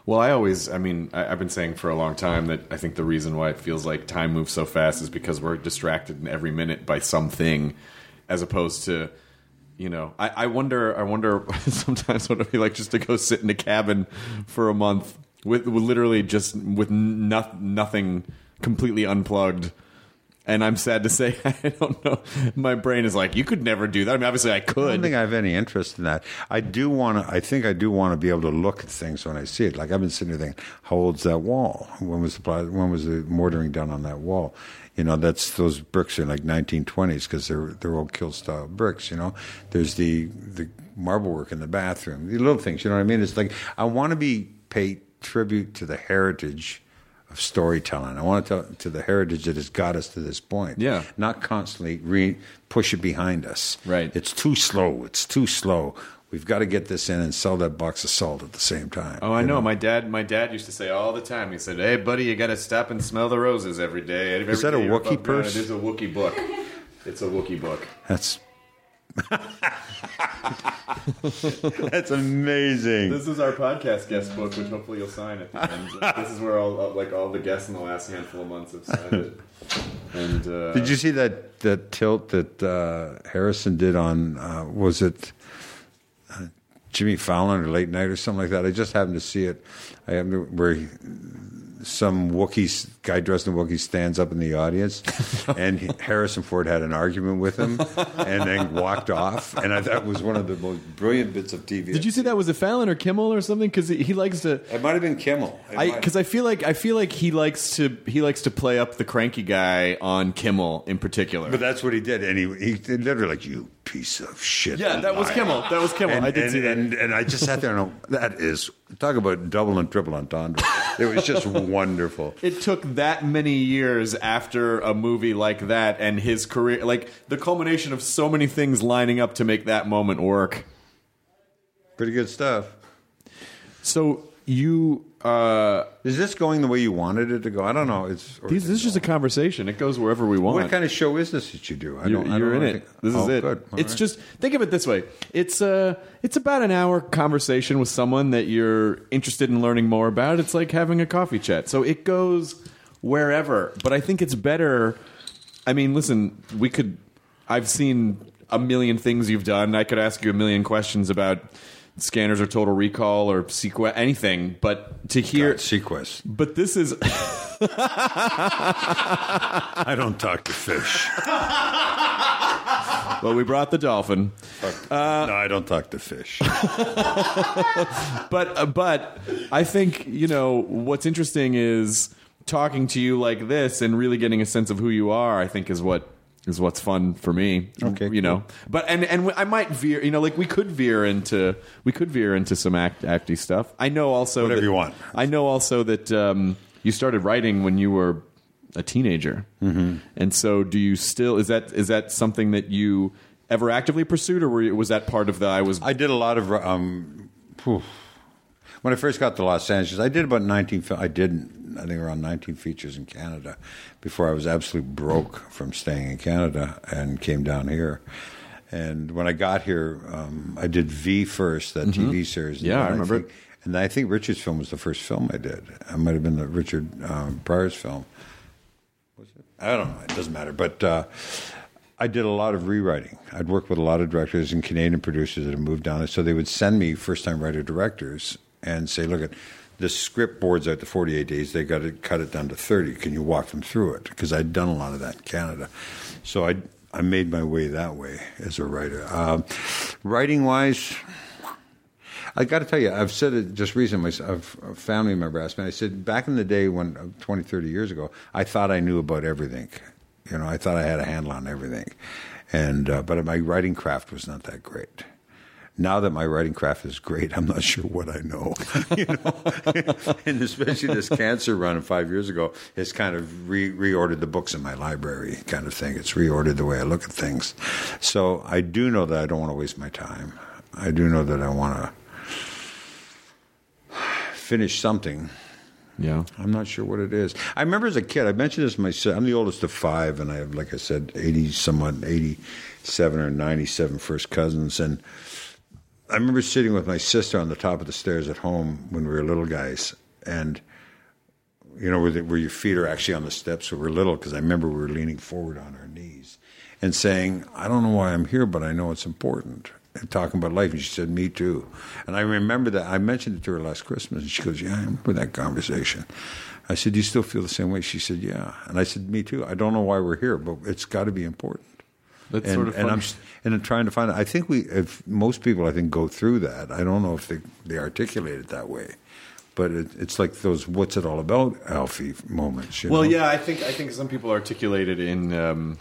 Speaker 1: Well, I always, I mean, I, I've been saying for a long time that I think the reason why it feels like time moves so fast is because we're distracted in every minute by something, as opposed to, you know, I, I wonder, I wonder sometimes what it'd be like just to go sit in a cabin for a month with, with literally just with no, nothing, completely unplugged. And I'm sad to say, I don't know. My brain is like, you could never do that. I mean, obviously, I could.
Speaker 5: I don't think I have any interest in that. I do want to. I think I do want to be able to look at things when I see it. Like I've been sitting there thinking, how old's that wall? When was the when was the mortaring done on that wall? You know, that's those bricks are like 1920s because they're they're old kill style bricks. You know, there's the the marble work in the bathroom, the little things. You know what I mean? It's like I want to be pay tribute to the heritage of storytelling. I want to talk to the heritage that has got us to this point.
Speaker 1: Yeah.
Speaker 5: not constantly re- push it behind us.
Speaker 1: Right.
Speaker 5: It's too slow. It's too slow. We've got to get this in and sell that box of salt at the same time.
Speaker 1: Oh, I
Speaker 5: you
Speaker 1: know. My dad, my dad used to say all the time. He said, "Hey, buddy, you got to stop and smell the roses every day." Every
Speaker 5: Is that a Wookiee purse?
Speaker 1: It is a Wookiee book. It's a Wookiee book.
Speaker 5: That's that's amazing.
Speaker 1: This is our podcast guest book, which hopefully you'll sign at the end. this is where all like all the guests in the last handful of months have signed it. And uh,
Speaker 5: Did you see that that tilt that uh, Harrison did on uh, was it uh, Jimmy Fallon or Late Night or something like that? I just happened to see it. I happened to, where he, some Wookiee guy dressed in Wookiee stands up in the audience, and Harrison Ford had an argument with him, and then walked off. And I, that was one of the most brilliant bits of TV.
Speaker 1: Did you see that? Was it Fallon or Kimmel or something? Because he, he likes to.
Speaker 5: It might have been Kimmel. It
Speaker 1: I because I feel like I feel like he likes to he likes to play up the cranky guy on Kimmel in particular.
Speaker 5: But that's what he did, and he he literally like you piece of shit.
Speaker 1: yeah, that was
Speaker 5: liar."
Speaker 1: Kimmel. That was Kimmel.
Speaker 5: And,
Speaker 1: I did
Speaker 5: and,
Speaker 1: see that.
Speaker 5: and, and I just sat there and that is talk about double and triple entendre. It was just wonderful.
Speaker 1: it took that many years after a movie like that and his career like the culmination of so many things lining up to make that moment work
Speaker 5: Pretty good stuff.
Speaker 1: so you uh
Speaker 5: Is this going the way you wanted it to go? I don't know. It's
Speaker 1: these, this is just a conversation it goes wherever we want
Speaker 5: what kind of show is this that you do? I
Speaker 1: you're,
Speaker 5: don't. I
Speaker 1: you're
Speaker 5: don't
Speaker 1: in
Speaker 5: think-
Speaker 1: it. This
Speaker 5: oh,
Speaker 1: is it.
Speaker 5: Good. All
Speaker 1: it's
Speaker 5: right.
Speaker 1: just think of it this way. It's uh it's about an hour conversation with someone that you're interested in learning more about. It's like having a coffee chat. So it goes wherever. But I think it's better. I mean, listen, we could. I've seen a million things you've done. I could ask you a million questions about scanners or total recall or sequ anything. But to hear.
Speaker 5: God, SeaQuest.
Speaker 1: But this is
Speaker 5: I don't talk to fish.
Speaker 1: well, we brought the dolphin.
Speaker 5: no, I don't talk to fish.
Speaker 1: but uh, but I think you know what's interesting is talking to you like this and really getting a sense of who you are. I think is what is what's fun for me.
Speaker 5: Okay,
Speaker 1: you know. But and and I might veer. You know, like we could veer into we could veer into some act acty stuff. I know also
Speaker 5: Whatever
Speaker 1: that-
Speaker 5: you want.
Speaker 1: I know also that um, you started writing when you were a teenager, mm-hmm. and so do you still? Is that is that something that you ever actively pursued, or were you, was that part of the I was?
Speaker 5: I did a lot of um, when I first got to Los Angeles. I did about nineteen. I did I think around nineteen features in Canada before I was absolutely broke from staying in Canada and came down here. And when I got here, um, I did V first, that TV series.
Speaker 1: Mm-hmm. Yeah,
Speaker 5: And
Speaker 1: I remember
Speaker 5: think- And I think Richard's film was the first film I did. It might have been the Richard um, Pryor's film. Was it? I don't know. It doesn't matter. But uh, I did a lot of rewriting. I'd worked with a lot of directors and Canadian producers that had moved down. So they would send me first time writer directors and say, look, at the script boards out to 48 days. They got to cut it down to 30. Can you walk them through it? Because I'd done a lot of that in Canada. So I, I made my way that way as a writer. Um, writing wise, I got to tell you, I've said it just recently. A family member asked me. I said, back in the day when uh, 20, 30 years ago, I thought I knew about everything. You know, I thought I had a handle on everything, and uh, but my writing craft was not that great. Now that my writing craft is great, I'm not sure what I know. you know, and especially this cancer run five years ago has kind of re- reordered the books in my library, kind of thing. It's reordered the way I look at things. So I do know that I don't want to waste my time. I do know that I want to finish something.
Speaker 1: yeah.
Speaker 5: I'm not sure what it is. I remember as a kid, I mentioned this myself. I'm the oldest of five, and I have, like I said, 80 somewhat, 87 or 97 first cousins. And I remember sitting with my sister on the top of the stairs at home when we were little guys. And, you know, where, the, where your feet are actually on the steps when we're little, because I remember we were leaning forward on our knees and saying, I don't know why I'm here, but I know it's important. And talking about life. And she said, Me too. And I remember that. I mentioned it to her last Christmas. And she goes, Yeah, I remember that conversation. I said, Do you still feel the same way? She said, Yeah. And I said, Me too. I don't know why we're here, but it's got to be important.
Speaker 1: That's
Speaker 5: and,
Speaker 1: sort of
Speaker 5: and. I'm and I'm trying to find. I think we, if most people, I think, go through that. I don't know if they they articulate it that way, but it, it's like those "What's it all about?" Alfie moments. You
Speaker 1: Well,
Speaker 5: know?
Speaker 1: yeah, I think I think some people articulate it in. Um,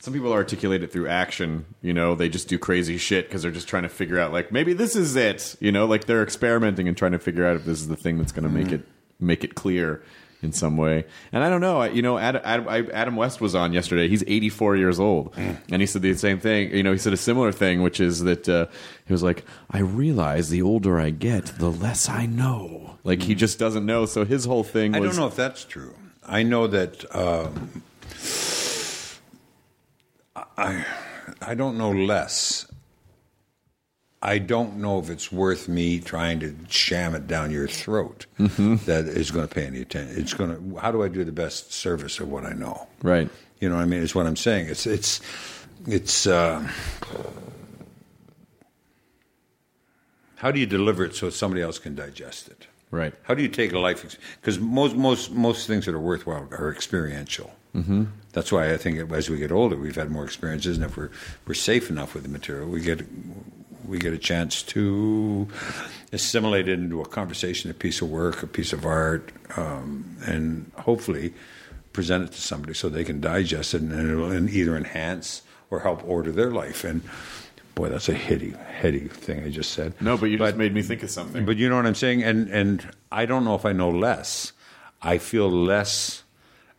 Speaker 1: some people articulate it through action. You know, they just do crazy shit because they're just trying to figure out, like, maybe this is it. You know, like they're experimenting and trying to figure out if this is the thing that's going to make it make it clear in some way. And I don't know. I, you know, Adam, Adam, Adam West was on yesterday. He's 84 years old, and he said the same thing. You know, he said a similar thing, which is that uh, he was like, "I realize the older I get, the less I know." Like he just doesn't know. So his whole thing.
Speaker 5: I don't know if that's true. I know that um, I I don't know less. I don't know if it's worth me trying to sham it down your throat that is going to pay any attention. It's going to. How do I do the best service of what I know?
Speaker 1: Right.
Speaker 5: You know what I mean? It's what I'm saying. It's it's it's. Uh, how do you deliver it so somebody else can digest it?
Speaker 1: Right.
Speaker 5: How do you take a life? Because most most most things that are worthwhile are experiential. Mm-hmm. That's why I think as we get older, we've had more experiences, and if we're we're safe enough with the material, we get we get a chance to assimilate it into a conversation, a piece of work, a piece of art, um, and hopefully present it to somebody so they can digest it and it'll and either enhance or help order their life. And boy, that's a heady, heady thing I just said.
Speaker 1: No, but you just made me think of something.
Speaker 5: But you know what I'm saying? And and I don't know if I know less. I feel less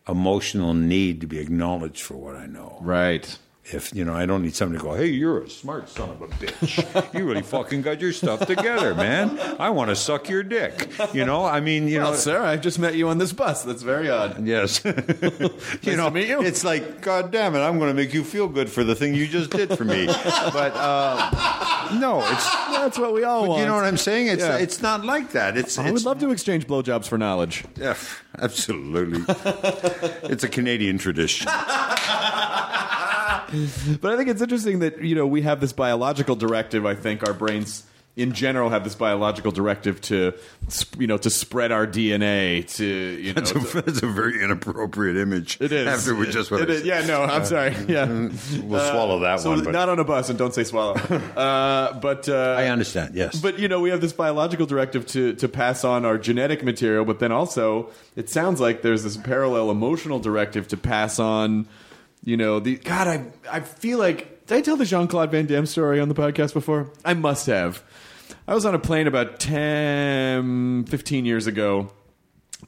Speaker 5: emotional need to be acknowledged for what I know.
Speaker 1: right.
Speaker 5: If you know, I don't need somebody to go, "Hey, you're a smart son of a bitch. you really fucking got your stuff together, man. I want to suck your dick." You know, I mean, you
Speaker 1: Well,
Speaker 5: know,
Speaker 1: sir, I just met you on this bus. That's very odd.
Speaker 5: Yes. you know,
Speaker 1: to meet you.
Speaker 5: it's like, God damn it, I'm going to make you feel good for the thing you just did for me. but uh, no, it's.
Speaker 1: That's what we all want.
Speaker 5: you know what I'm saying? It's
Speaker 1: Yeah.
Speaker 5: it's not like that. It's
Speaker 1: I would love to exchange blowjobs for knowledge.
Speaker 5: Yeah, absolutely. it's a Canadian tradition.
Speaker 1: But I think it's interesting that you know we have this biological directive. I think our brains in general have this biological directive to you know to spread our DNA to you know
Speaker 5: That's
Speaker 1: to-
Speaker 5: a, that's a very inappropriate image.
Speaker 1: it is
Speaker 5: After we just what
Speaker 1: It
Speaker 5: I
Speaker 1: is.
Speaker 5: said.
Speaker 1: yeah no I'm sorry yeah
Speaker 5: We'll swallow that
Speaker 1: so
Speaker 5: one. But
Speaker 1: not on a bus and don't say swallow uh, but uh,
Speaker 5: I understand. Yes,
Speaker 1: but you know, we have this biological directive to to pass on our genetic material, but then also it sounds like there's this parallel emotional directive to pass on. You know, the God, I I feel like did I tell the Jean Claude Van Damme story on the podcast before? I must have. I was on a plane about 10, 15 years ago.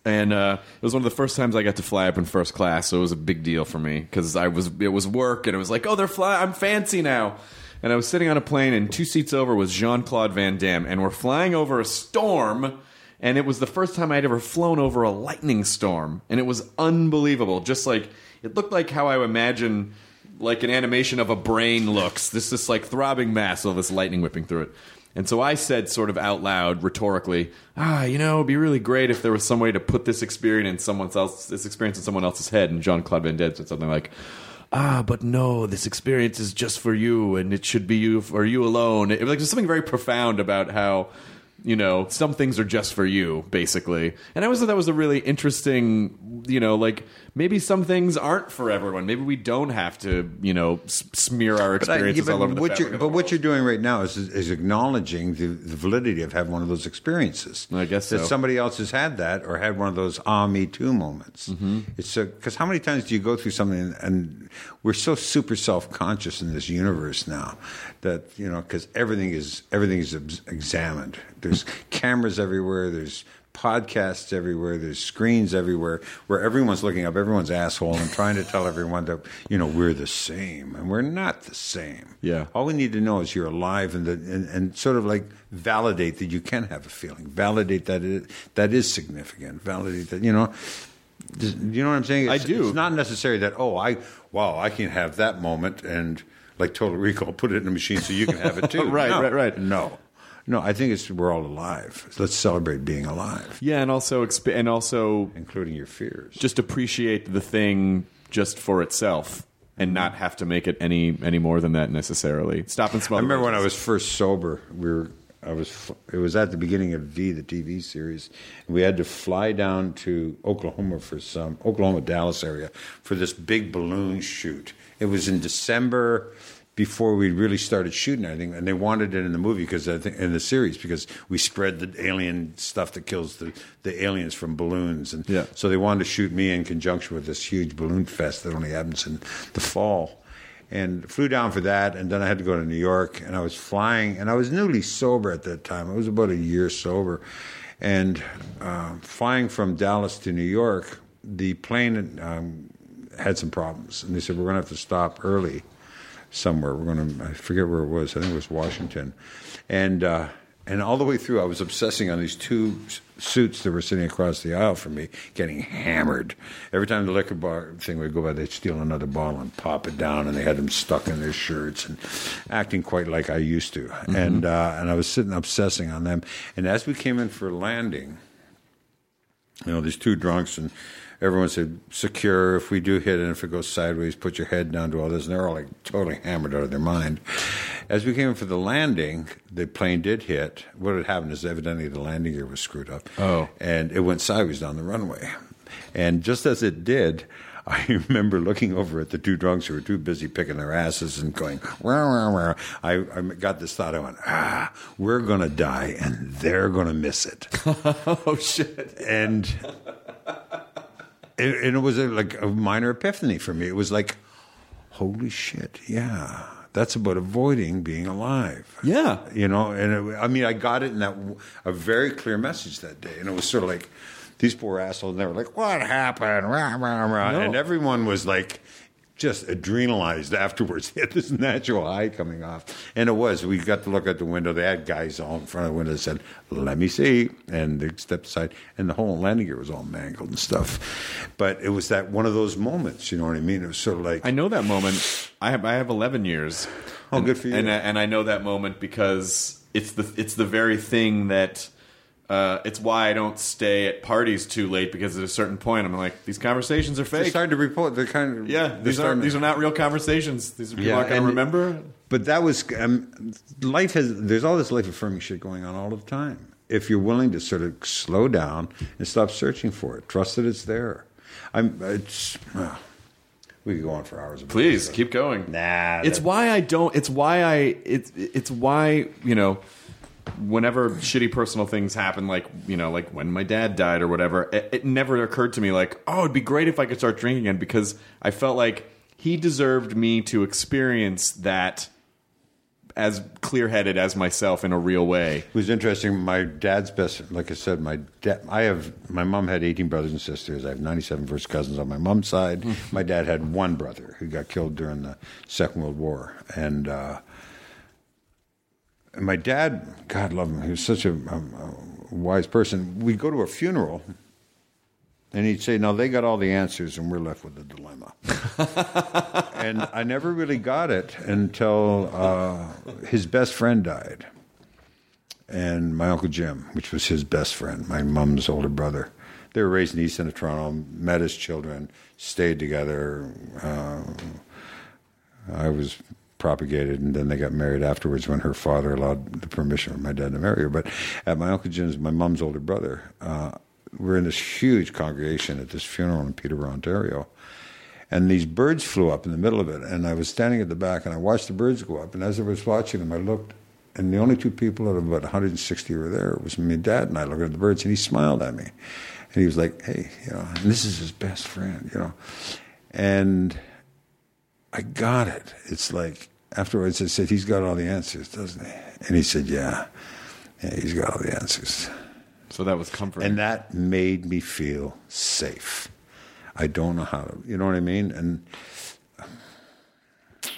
Speaker 1: And uh, it was one of the first times I got to fly up in first class, so it was a big deal for me because I was it was work, and it was like, oh, they're flying. I'm fancy now. And I was sitting on a plane, and two seats over was Jean Claude Van Damme, and we're flying over a storm. And it was the first time I'd ever flown over a lightning storm, and it was unbelievable. Just like it looked like how I imagine like an animation of a brain looks. This this like throbbing mass, all this lightning whipping through it. And so I said, sort of out loud, rhetorically, "Ah, you know, it'd be really great if there was some way to put this experience in someone else, this experience in someone else's head." And Jean Claude Van said something like, "Ah, but no, this experience is just for you, and it should be you for you alone." It was like just something very profound about how you know, some things are just for you, basically. And I always thought that was a really interesting, you know, like maybe some things aren't for everyone. Maybe we don't have to, you know, s- smear our
Speaker 5: But I-
Speaker 1: experiences
Speaker 5: yeah, but
Speaker 1: all over the
Speaker 5: what
Speaker 1: of the
Speaker 5: but what you're doing right now is is acknowledging the, the validity of having one of those experiences.
Speaker 1: I guess
Speaker 5: that
Speaker 1: so.
Speaker 5: somebody else has had that or had one of those ah me too moments.
Speaker 1: Mm-hmm.
Speaker 5: It's because how many times do you go through something and, and we're so super self conscious in this universe now that you know because everything is everything is ex- examined. There's cameras everywhere. There's podcasts everywhere. There's screens everywhere where everyone's looking up everyone's asshole and trying to tell everyone that you know we're the same and we're not the same.
Speaker 1: Yeah.
Speaker 5: All we need to know is you're alive and, that, and and sort of like validate that you can have a feeling. Validate that it that is significant. Validate that you know. You know what I'm saying?
Speaker 1: I do.
Speaker 5: It's not necessary that oh I wow I can have that moment and like Total Recall put it in a machine so you can have it too.
Speaker 1: Right,
Speaker 5: No.
Speaker 1: right, right.
Speaker 5: No, no. I think it's we're all alive. Let's celebrate being alive,
Speaker 1: Yeah, and also exp- and also
Speaker 5: including your fears.
Speaker 1: just appreciate the thing just for itself and mm-hmm. not have to make it any any more than that necessarily. Stop and smell.
Speaker 5: I remember when I was first sober. We were. I was. It was at the beginning of V, the TV series. We had to fly down to Oklahoma for some Oklahoma Dallas area for this big balloon shoot. It was in December before we really started shooting everything, and they wanted it in the movie because I think in the series because we spread the alien stuff that kills the the aliens from balloons, and
Speaker 1: Yeah.
Speaker 5: so they wanted to shoot me in conjunction with this huge balloon fest that only happens in the fall and flew down for that. And then I had to go to New York, and I was flying, and I was newly sober at that time. I was about a year sober, and uh, flying from Dallas to New York, the plane um, had some problems, and they said we're going to have to stop early somewhere. We're going to I forget where it was. I think it was Washington, and. Uh, and all the way through, I was obsessing on these two suits that were sitting across the aisle from me, getting hammered. Every time the liquor bar thing would go by, they'd steal another bottle and pop it down, and they had them stuck in their shirts and acting quite like I used to. And uh, and I was sitting obsessing on them. And as we came in for landing, you know, these two drunks, and everyone said, secure, if we do hit it, if it goes sideways, put your head down to all this. And they're all like totally hammered out of their mind. As we came in for the landing, the plane did hit. What had happened is evidently the landing gear was screwed up.
Speaker 1: Oh.
Speaker 5: And it went sideways down the runway. And just as it did, I remember looking over at the two drunks who were too busy picking their asses and going, wah, wah, wah. I, I got this thought. I went, ah, we're going to die and they're going to miss it
Speaker 1: oh shit.
Speaker 5: and it, and it was a, like a minor epiphany for me. It was like, holy shit, yeah, that's about avoiding being alive.
Speaker 1: Yeah.
Speaker 5: you know, and it, I mean, I got it in that a very clear message that day, and it was sort of like these poor assholes. And they were like, "What happened?" Rah, rah, rah.
Speaker 1: No.
Speaker 5: And everyone was like. Just adrenalized afterwards. They had this natural high coming off. And it was. We got to look out the window. They had guys all in front of the window that said, Let me see. And they stepped aside. And the whole landing gear was all mangled and stuff. But it was that one of those moments, you know what I mean? It was sort of like,
Speaker 1: I know that moment. I have I have 11 years.
Speaker 5: Oh,
Speaker 1: And-
Speaker 5: good for you.
Speaker 1: And I, and I know that moment because it's the it's the very thing that uh, it's why I don't stay at parties too late because at a certain point I'm like these conversations are fake.
Speaker 5: It's hard to report. They're kind of
Speaker 1: yeah, these are these are not real conversations. These are people
Speaker 5: Yeah,
Speaker 1: aren't going to
Speaker 5: and-
Speaker 1: remember.
Speaker 5: but that was um, life has. There's all this life affirming shit going on all the time. If you're willing to sort of slow down and stop searching for it, trust that it's there. I'm. It's. well, we could go on for hours.
Speaker 1: Please keep going.
Speaker 5: Nah,
Speaker 1: it's why I don't. It's why I. It's it's why you know. Whenever shitty personal things happen, like you know, like when my dad died or whatever, it, it never occurred to me like, oh, it'd be great if I could start drinking again because I felt like he deserved me to experience that as clear headed as myself in a real way.
Speaker 5: It was interesting. My dad's best, like I said, my dad. I have my mom had 18 brothers and sisters. I have 97 first cousins on my mom's side. my dad had one brother who got killed during the Second World War, and uh, and my dad, God love him, he was such a, a, a wise person. We'd go to a funeral, and he'd say, "Now they got all the answers, and we're left with the dilemma." and I never really got it until uh, his best friend died and my uncle Jim, which was his best friend, my mom's older brother. They were raised in the east end of Toronto, met as children, stayed together. Uh, I was propagated, and then they got married afterwards when her father allowed the permission for my dad to marry her. But at my uncle Jim's, my mom's older brother, uh, we're in this huge congregation at this funeral in Peterborough, Ontario. And these birds flew up in the middle of it, and I was standing at the back, and I watched the birds go up. And as I was watching them, I looked, and the only two people out of about 160 were there was my Dad, and I looking at the birds, and he smiled at me, and he was like, "Hey, you know," and this is his best friend, you know, and I got it. It's like afterwards, I said, "He's got all the answers, doesn't he?" And he said, "Yeah, yeah, he's got all the answers."
Speaker 1: So that was comforting.
Speaker 5: And that made me feel safe. I don't know how to, you know what I mean? And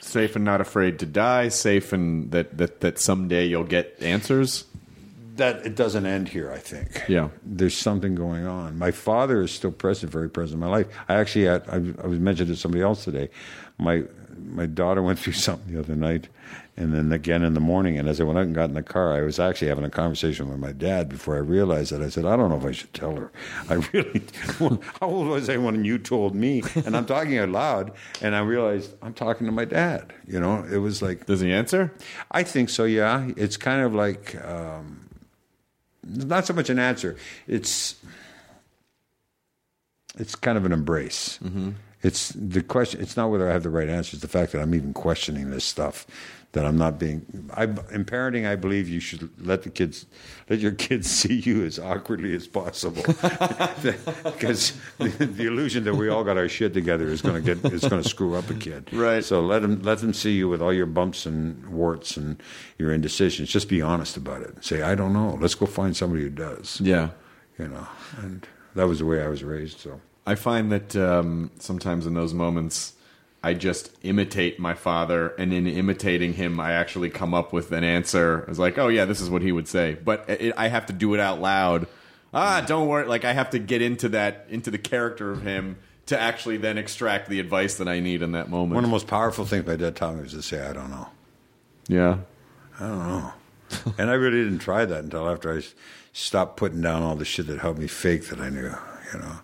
Speaker 1: safe and not afraid to die. Safe and that that that someday you'll get answers.
Speaker 5: that it doesn't end here, I think.
Speaker 1: Yeah.
Speaker 5: There's something going on. My father is still present, very present in my life. I actually had, I, I was mentioned to somebody else today. My, my daughter went through something the other night and then again in the morning. And as I went out and got in the car, I was actually having a conversation with my dad before I realized that. I said, I don't know if I should tell her. I really, how old was I when you told me? And I'm talking out loud and I realized I'm talking to my dad. You know, it was like,
Speaker 1: Does he answer?
Speaker 5: I think so. Yeah, it's kind of like um, not so much an answer. It's it's kind of an embrace. Mm-hmm. It's the question. It's not whether I have the right answer. It's the fact that I'm even questioning this stuff. That I'm not being. I, in parenting, I believe you should let the kids, let your kids see you as awkwardly as possible, because the, the illusion that we all got our shit together is going to get is going to screw up a kid.
Speaker 1: Right.
Speaker 5: So let them let them see you with all your bumps and warts and your indecisions. Just be honest about it. Say, I don't know. Let's go find somebody who does.
Speaker 1: Yeah.
Speaker 5: You know, and that was the way I was raised. So
Speaker 1: I find that um, sometimes in those moments, I just imitate my father, and in imitating him, I actually come up with an answer. It's like, oh yeah, this is what he would say, but it, I have to do it out loud. Ah, don't worry. Like I have to get into that, into the character of him to actually then extract the advice that I need in that moment.
Speaker 5: one of the most powerful things my dad taught me was to say, I don't know.
Speaker 1: yeah.
Speaker 5: I don't know. and I really didn't try that until after I stopped putting down all the shit that helped me fake that I knew. You know,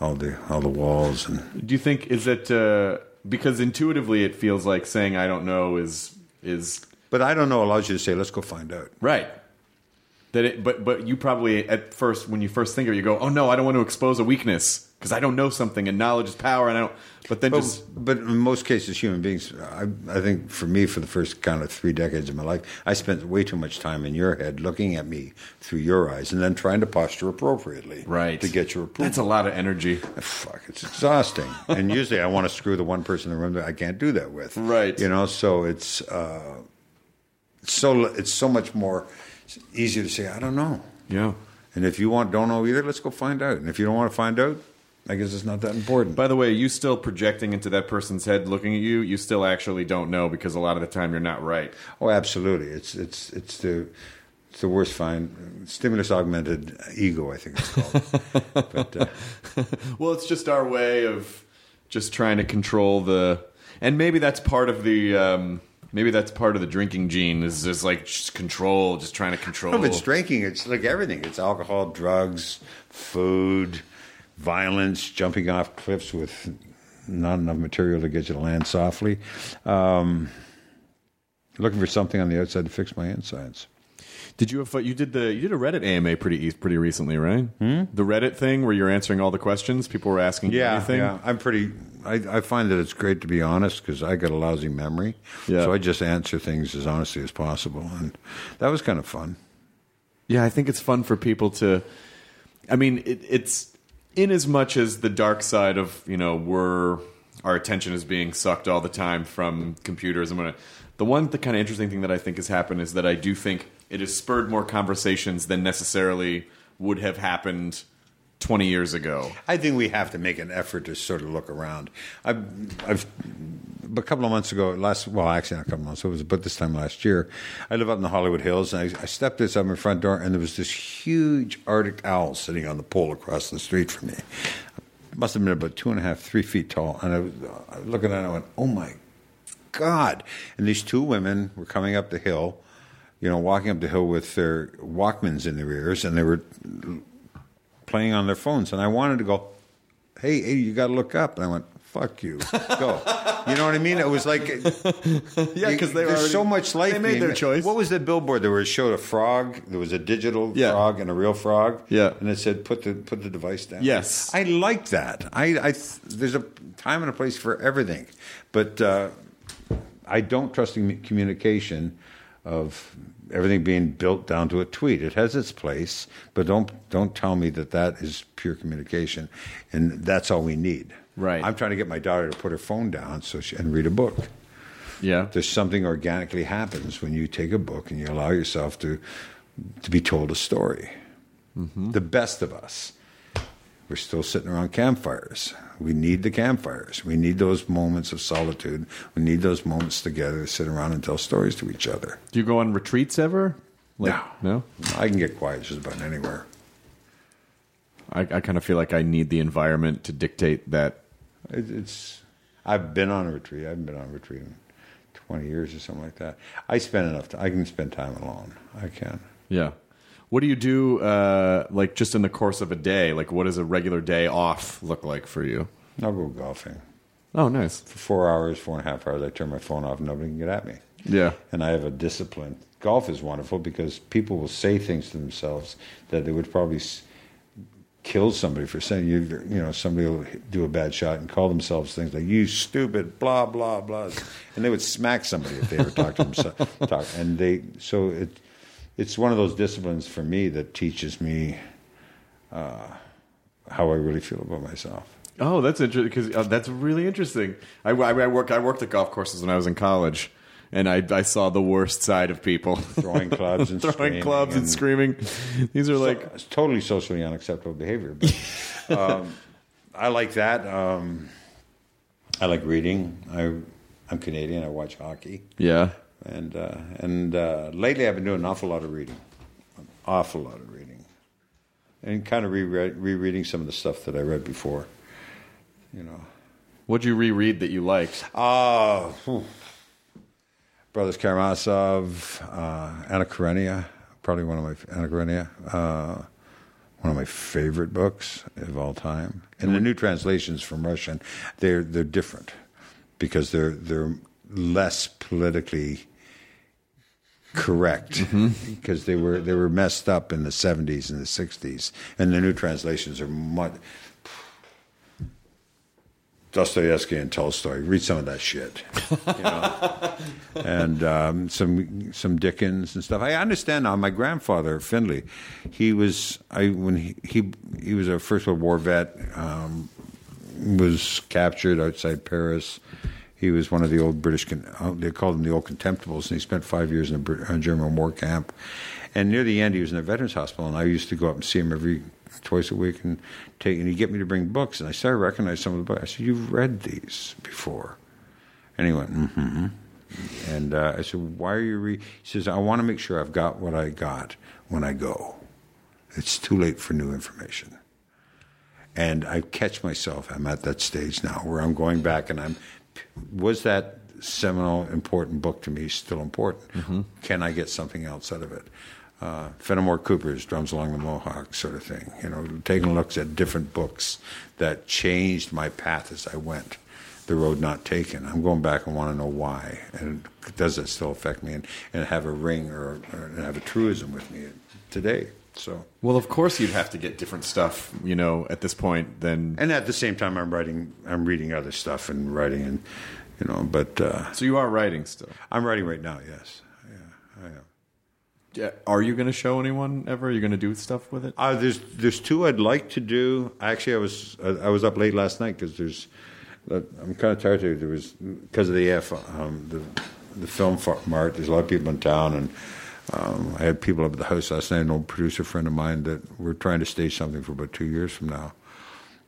Speaker 5: all the all the walls and
Speaker 1: Do you think is it uh, because intuitively it feels like saying I don't know is is
Speaker 5: But I don't know allows you to say, let's go find out.
Speaker 1: Right. That it, but but you probably at first when you first think of it, you go, oh no, I don't want to expose a weakness because I don't know something and knowledge is power and I don't. But then
Speaker 5: But,
Speaker 1: just
Speaker 5: but in most cases, human beings, I, I think for me, for the first kind of three decades of my life, I spent way too much time in your head looking at me through your eyes and then trying to posture appropriately
Speaker 1: right
Speaker 5: to get your approval.
Speaker 1: That's a lot of energy.
Speaker 5: Fuck, it's exhausting. and usually I want to screw the one person in the room that I can't do that with.
Speaker 1: Right.
Speaker 5: You know, so it's, uh, so it's so much more easier to say, I don't know.
Speaker 1: Yeah.
Speaker 5: And if you want don't know either, let's go find out. And if you don't want to find out, I guess it's not that important.
Speaker 1: By the way, you still projecting into that person's head, looking at you. You still actually don't know because a lot of the time you're not right.
Speaker 5: Oh, absolutely. It's it's it's the it's the worst fine stimulus augmented ego. I think it's called. but uh,
Speaker 1: Well, it's just our way of just trying to control the, and maybe that's part of the. Um, Maybe that's part of the drinking gene is just like just control, just trying to control.
Speaker 5: if it's drinking, it's like everything. It's alcohol, drugs, food, violence, jumping off cliffs with not enough material to get you to land softly. Um, looking for something on the outside to fix my insides.
Speaker 1: Did you have you did the you did a Reddit AMA pretty pretty recently, right? Hmm? The Reddit thing where you're answering all the questions people were asking
Speaker 5: Yeah,
Speaker 1: anything.
Speaker 5: yeah. I'm pretty. I, I find that it's great to be honest because I got a lousy memory.
Speaker 1: Yeah.
Speaker 5: So I just answer things as honestly as possible, and that was kind of fun.
Speaker 1: Yeah, I think it's fun for people to. I mean, it, it's in as much as the dark side of you know we're our attention is being sucked all the time from computers. I'm gonna. The one the kind of interesting thing that I think has happened is that I do think it has spurred more conversations than necessarily would have happened 20 years ago.
Speaker 5: I think we have to make an effort to sort of look around. I've, I've a couple of months ago, last well, actually not a couple of months. It was about this time last year. I live up in the Hollywood Hills, and I, I stepped outside my front door, and there was this huge Arctic owl sitting on the pole across the street from me. It must have been about two and a half, three feet tall. And I was, I was looking at it, and I went, "Oh my God!" And these two women were coming up the hill, you know, walking up the hill with their Walkmans in their ears, and they were playing on their phones, and I wanted to go, "Hey, hey, you got to look up." And I went, "Fuck you, go." you know what I mean? It was like,
Speaker 1: Yeah, because they were
Speaker 5: there's
Speaker 1: already-
Speaker 5: so much life.
Speaker 1: They made
Speaker 5: being-
Speaker 1: their choice.
Speaker 5: What was the billboard? There was showed a frog. There was a digital
Speaker 1: Yeah.
Speaker 5: frog and a real frog.
Speaker 1: Yeah.
Speaker 5: and it said, "Put the put the device down."
Speaker 1: Yes.
Speaker 5: I like that. I, I there's a time and a place for everything, but uh, I don't trust in communication of everything being built down to a tweet. It has its place, but don't don't tell me that that is pure communication, and that's all we need.
Speaker 1: Right.
Speaker 5: I'm trying to get my daughter to put her phone down so she, and read a book.
Speaker 1: Yeah.
Speaker 5: There's something organically happens when you take a book and you allow yourself to to be told a story. Mm-hmm. The best of us. We're still sitting around campfires. We need the campfires. We need those moments of solitude. We need those moments together to sit around and tell stories to each other.
Speaker 1: Do you go on retreats ever?
Speaker 5: No.
Speaker 1: No.
Speaker 5: I can get quiet just about anywhere.
Speaker 1: I, I kind of feel like I need the environment to dictate that.
Speaker 5: It, it's. I've been on a retreat. I haven't been on a retreat in 20 years or something like that. I spend enough. Time. I can spend time alone. I can.
Speaker 1: Yeah. What do you do, uh, like just in the course of a day? Like, what does a regular day off look like for you?
Speaker 5: I'll go golfing.
Speaker 1: Oh, nice.
Speaker 5: For four hours, four and a half hours, I turn my phone off nobody can get at me.
Speaker 1: Yeah.
Speaker 5: And I have a discipline. Golf is wonderful because people will say things to themselves that they would probably kill somebody for saying. You, you know, somebody will do a bad shot and call themselves things like "you stupid," blah blah blah, and they would smack somebody if they ever talked to themselves. Talk, and they so it it's one of those disciplines for me that teaches me uh, how I really feel about myself.
Speaker 1: Oh, that's interesting because uh, that's really interesting. I, I, I work I worked at golf courses when I was in college, and I, I saw the worst side of people
Speaker 5: Throwing clubs and
Speaker 1: throwing
Speaker 5: screaming
Speaker 1: clubs and,
Speaker 5: and-
Speaker 1: screaming. These are like
Speaker 5: it's totally socially unacceptable behavior. But um, I like that. Um, I like reading. I, I'm Canadian. I watch hockey,
Speaker 1: yeah.
Speaker 5: And uh, and uh, lately I've been doing an awful lot of reading, an awful lot of reading, and kind of reread, rereading some of the stuff that I read before. You know,
Speaker 1: What'd you reread that you liked?
Speaker 5: uh, whew. Brothers Karamazov, uh, Anna Karenina, probably one of my Anna Karenina, uh, one of my favorite books of all time. And the new translations from Russian, they're they're different because they're they're less politically correct because they were they were messed up in the 70s and the 60s and the new translations are much Dostoevsky and Tolstoy. Read some of that shit, you know? and um, some some Dickens and stuff. I understand now. My grandfather Findlay, he was I when he he, he was a First World War vet. Um, was captured outside Paris. He was one of the old British. uh, They called him the old contemptibles, and he spent five years in a, a German war camp. And near the end, he was in a veterans hospital, and I used to go up and see him every twice a week and take. And he'd get me to bring books, and I started to recognize some of the books. I said, "You've read these before," and he went, "Mm-hmm." And uh, I said, "Why are you?" Re-? He says, "I want to make sure I've got what I got when I go. It's too late for new information." And I catch myself. I'm at that stage now where I'm going back and I'm. Was that seminal, important book to me still important? Can I get something else out of it? Uh, Fenimore Cooper's Drums Along the Mohawk sort of thing. You know, taking looks at different books that changed my path as I went. the road not taken. I'm going back and want to know why, and does that still affect me? And, and have a ring or, or have a truism with me today. So,
Speaker 1: Well, of course you'd have to get different stuff, you know, at this point than.
Speaker 5: and at the same time, I'm writing, I'm reading other stuff and writing, and you know, but uh,
Speaker 1: So you are writing still.
Speaker 5: I'm writing right now. Yes, yeah, I am.
Speaker 1: Yeah. Are you going to show anyone ever? Are you going to do stuff with it?
Speaker 5: Uh, there's there's two I'd like to do. Actually, I was uh, I was up late last night because there's uh, I'm kind of tired. There was because of the AF um, the the film mart. There's a lot of people in town, and um, I had people up at the house last night. An old producer friend of mine that we're trying to stage something for about two years from now.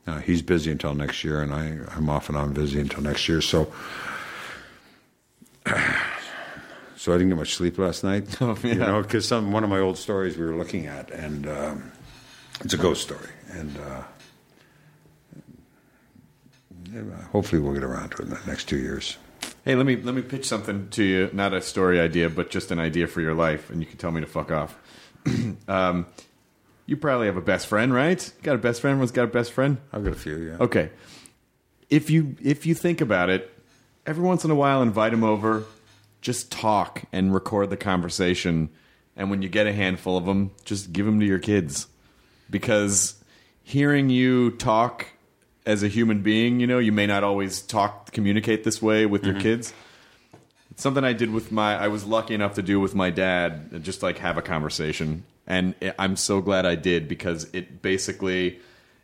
Speaker 5: Uh, he's busy until next year, and I I'm off and on busy until next year. So. So I didn't get much sleep last night, you know, because some one of my old stories we were looking at, and um, it's a ghost story, and uh, hopefully we'll get around to it in the next two years.
Speaker 1: Hey, let me let me pitch something to you. Not a story idea, but just an idea for your life, and you can tell me to fuck off. um, you probably have a best friend, right? Got a best friend? Everyone's got a best friend.
Speaker 5: I've got a few, yeah.
Speaker 1: Okay. If you if you think about it, every once in a while invite them over, just talk and record the conversation, and when you get a handful of them, just give them to your kids. Because hearing you talk as a human being, you know, you may not always talk communicate this way with your mm-hmm. kids. It's something I did with my I was lucky enough to do with my dad, and just like have a conversation. And it, I'm so glad I did because it basically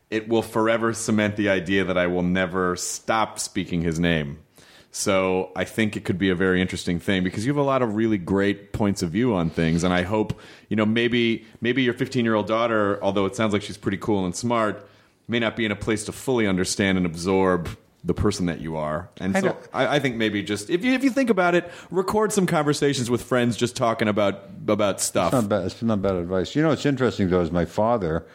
Speaker 1: it will forever cement the idea that I will never stop speaking his name. So I think it could be a very interesting thing because you have a lot of really great points of view on things, and I hope you know maybe maybe your 15 year old daughter, although it sounds like she's pretty cool and smart, may not be in a place to fully understand and absorb the person that you are. And
Speaker 5: I
Speaker 1: so I, I think maybe just if you if you think about it, record some conversations with friends, just talking about about stuff.
Speaker 5: It's not bad. It's not bad advice. You know, what's interesting though is my father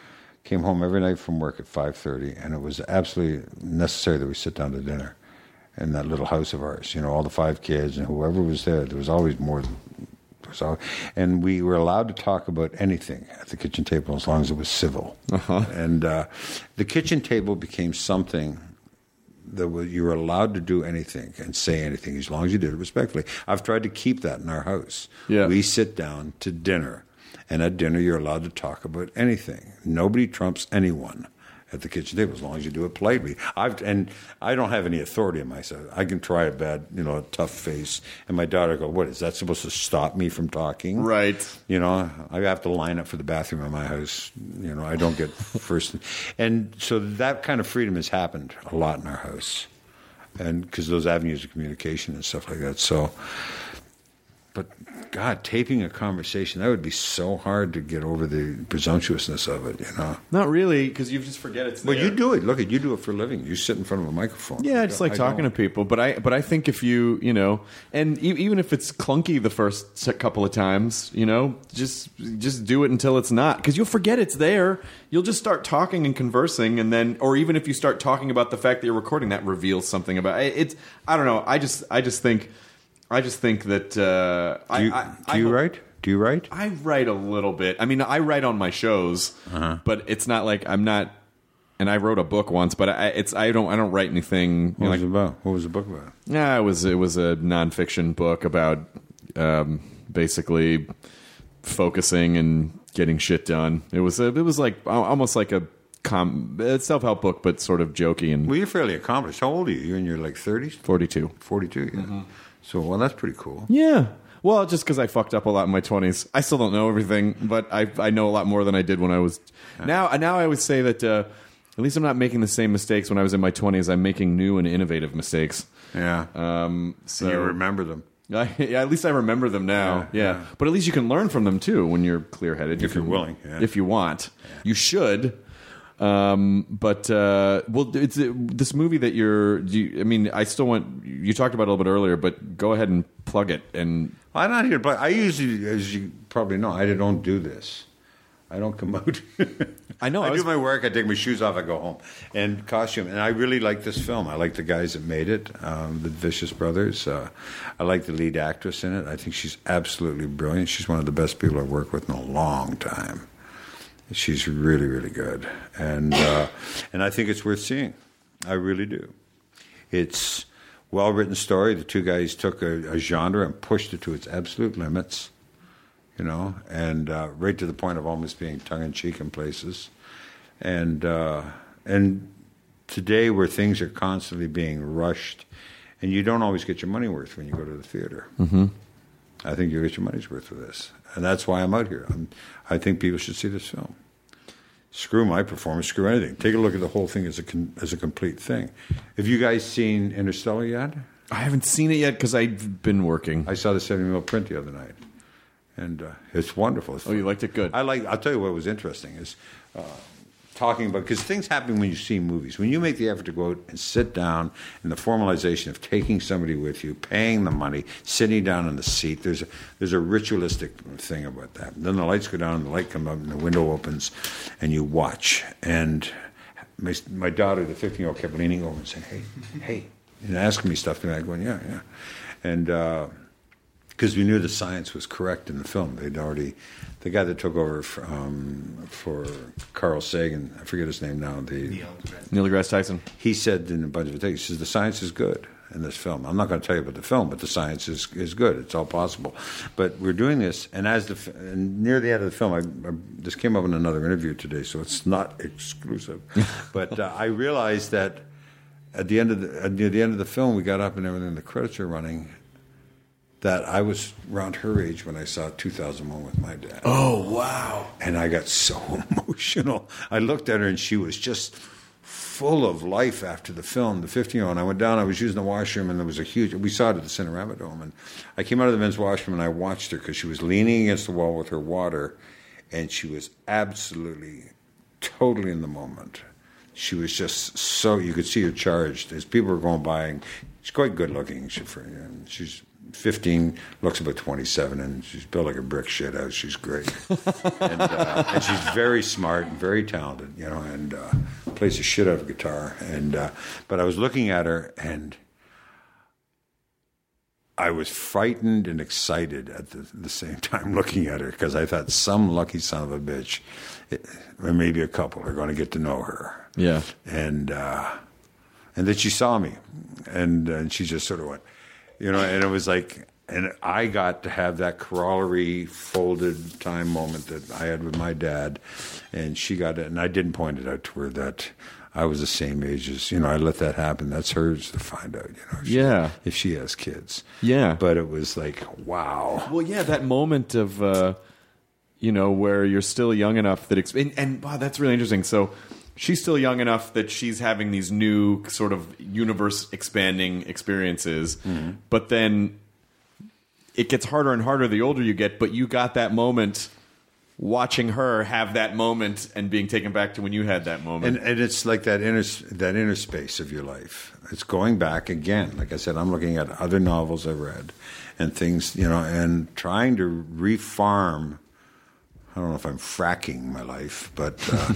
Speaker 5: came home every night from work at five thirty, and it was absolutely necessary that we sit down to dinner in that little house of ours. You know, all the five kids and whoever was there. There was always more. Than, there was al- and we were allowed to talk about anything at the kitchen table as long as it was civil. Uh-huh. And uh, the kitchen table became something that you were allowed to do anything and say anything as long as you did it respectfully. I've tried to keep that in our house.
Speaker 1: Yeah.
Speaker 5: We sit down to dinner, and at dinner you're allowed to talk about anything. Nobody trumps anyone at the kitchen table as long as you do it politely. I've and I don't have any authority in myself. I can try a bad, you know, a tough face, and my daughter go, "What is that supposed to stop me from talking?"
Speaker 1: Right.
Speaker 5: You know, I have to line up for the bathroom in my house. You know, I don't get first. And so that kind of freedom has happened a lot in our house. And because those avenues of communication and stuff like that. So, but God, taping a conversation, that would be so hard to get over the presumptuousness of it, you know.
Speaker 1: Not really, because you just forget it's there.
Speaker 5: Well, you do it. Look at you do it for a living. You sit in front of a microphone.
Speaker 1: Yeah, I just like
Speaker 5: I
Speaker 1: talking to
Speaker 5: don't.
Speaker 1: people, but I but I think if you you know, and e- even if it's clunky the first couple of times, you know, just just do it until it's not, because you'll forget it's there. You'll just start talking and conversing, and then, or even if you start talking about the fact that you're recording, that reveals something about it. It's I don't know. I just I just think I just think that uh,
Speaker 5: Do you,
Speaker 1: I, I,
Speaker 5: do you
Speaker 1: hope-
Speaker 5: write? Do you write?
Speaker 1: I write a little bit. I mean, I write on my shows,
Speaker 5: Uh-huh.
Speaker 1: but it's not like I'm not. And I wrote a book once, but I, it's I don't I don't write anything.
Speaker 5: What
Speaker 1: know,
Speaker 5: was
Speaker 1: like,
Speaker 5: it about? What was the book about?
Speaker 1: yeah, it was it was a nonfiction book about um, basically focusing and getting shit done. It was a, it was like almost like a com self help book, but sort of jokey and
Speaker 5: Well, you're fairly accomplished. How old are you? You're in your like 30s?
Speaker 1: forty two.
Speaker 5: 42, yeah.
Speaker 1: Mm-hmm.
Speaker 5: So, well, that's pretty cool.
Speaker 1: Yeah. Well, just because I fucked up a lot in my twenties, I still don't know everything, but I I know a lot more than I did when I was. Now, now I would say that uh, at least I'm not making the same mistakes when I was in my twenties. I'm making new and innovative mistakes.
Speaker 5: Yeah.
Speaker 1: Um, so
Speaker 5: you remember them.
Speaker 1: I, yeah, at least I remember them now.
Speaker 5: Yeah,
Speaker 1: Yeah,
Speaker 5: yeah.
Speaker 1: but at least you can learn from them too when you're clear headed.
Speaker 5: If you're willing, yeah.
Speaker 1: If you want, you should. Um, but uh, well, it's uh, this movie that you're. Do you, I mean, I still want. You talked about it a little bit earlier, but go ahead and plug it. And
Speaker 5: I'm not here, but I usually, as you probably know, I don't do this. I don't come out.
Speaker 1: I know,
Speaker 5: I,
Speaker 1: I was-
Speaker 5: do my work. I take my shoes off. I go home and costume. And I really like this film. I like the guys that made it, um, the Vicious Brothers. Uh, I like the lead actress in it. I think she's absolutely brilliant. She's one of the best people I've worked with in a long time. She's really, really good, and uh, and I think it's worth seeing. I really do. It's well written story. The two guys took a, a genre and pushed it to its absolute limits, you know, and uh, right to the point of almost being tongue in cheek in places. And uh, and today, where things are constantly being rushed, and you don't always get your money worth when you go to the theater. Mm-hmm. I think you get your money's worth with this, and that's why I'm out here. I'm, I think people should see this film. Screw my performance, screw anything. Take a look at the whole thing as a con, as a complete thing. Have you guys seen Interstellar yet?
Speaker 1: I haven't seen it yet because I've been working.
Speaker 5: I saw the 70 mil print the other night, and uh, it's wonderful. It's
Speaker 1: Oh, you liked it? Good.
Speaker 5: I like. I'll tell you what was interesting is uh, talking about because things happen when you see movies. When you make the effort to go out and sit down, and the formalization of taking somebody with you, paying the money, sitting down in the seat. There's a, there's a ritualistic thing about that. then the lights go down, and the light comes up, and the window opens, and you watch. And my, my daughter, the 15 year old, kept leaning over and saying, "Hey, hey," and asking me stuff, and I going, "Yeah, yeah," and. Uh, because we knew the science was correct in the film. They'd already, the guy that took over for, um, for Carl Sagan, I forget his name now. The
Speaker 1: Neil deGrasse Tyson.
Speaker 5: he said in a bunch of things, he says the science is good in this film. I'm not going to tell you about the film, but the science is is good. It's all possible. But we're doing this, and as the and near the end of the film, I, I, this came up in another interview today, so it's not exclusive. but uh, I realized that at the end of the at the end of the film, we got up and everything. The credits are running. That I was around her age when I saw 2001 with my dad.
Speaker 1: Oh wow!
Speaker 5: And I got so emotional. I looked at her and she was just full of life after the film, the 15 year old. I went down, I was using the washroom, and there was a huge, we saw it at the Cinerama Dome. And I came out of the men's washroom and I watched her because she was leaning against the wall with her water, and she was absolutely, totally in the moment. She was just so, you could see her charged as people were going by. And she's quite good looking. She, for, and she's 15, looks about 27, and she's built like a brick shit house. She's great. and, uh, and she's very smart and very talented, you know, and uh, plays the shit out of guitar. And uh, but I was looking at her, and I was frightened and excited at the, the same time looking at her because I thought some lucky son of a bitch, it, or maybe a couple, are going to get to know her.
Speaker 1: Yeah.
Speaker 5: And uh, and then she saw me, and and she just sort of went, you know, and it was like. And I got to have that corollary folded time moment that I had with my dad, and she got it. And I didn't point it out to her that I was the same age as you know. I let that happen. That's hers to find out. You know. if she-
Speaker 1: Yeah.
Speaker 5: If she has kids.
Speaker 1: Yeah.
Speaker 5: But it was like, wow.
Speaker 1: Well, yeah, that moment of, uh, you know, where you're still young enough that, exp- and, and wow, that's really interesting. So she's still young enough that she's having these new sort of universe expanding experiences, mm-hmm. but then it gets harder and harder the older you get. But you got that moment watching her have that moment and being taken back to when you had that moment.
Speaker 5: And, and it's like that inner that inner space of your life. It's going back again. Like I said, I'm looking at other novels I've read and things, you know, and trying to refarm. I don't know if I'm fracking my life, but uh,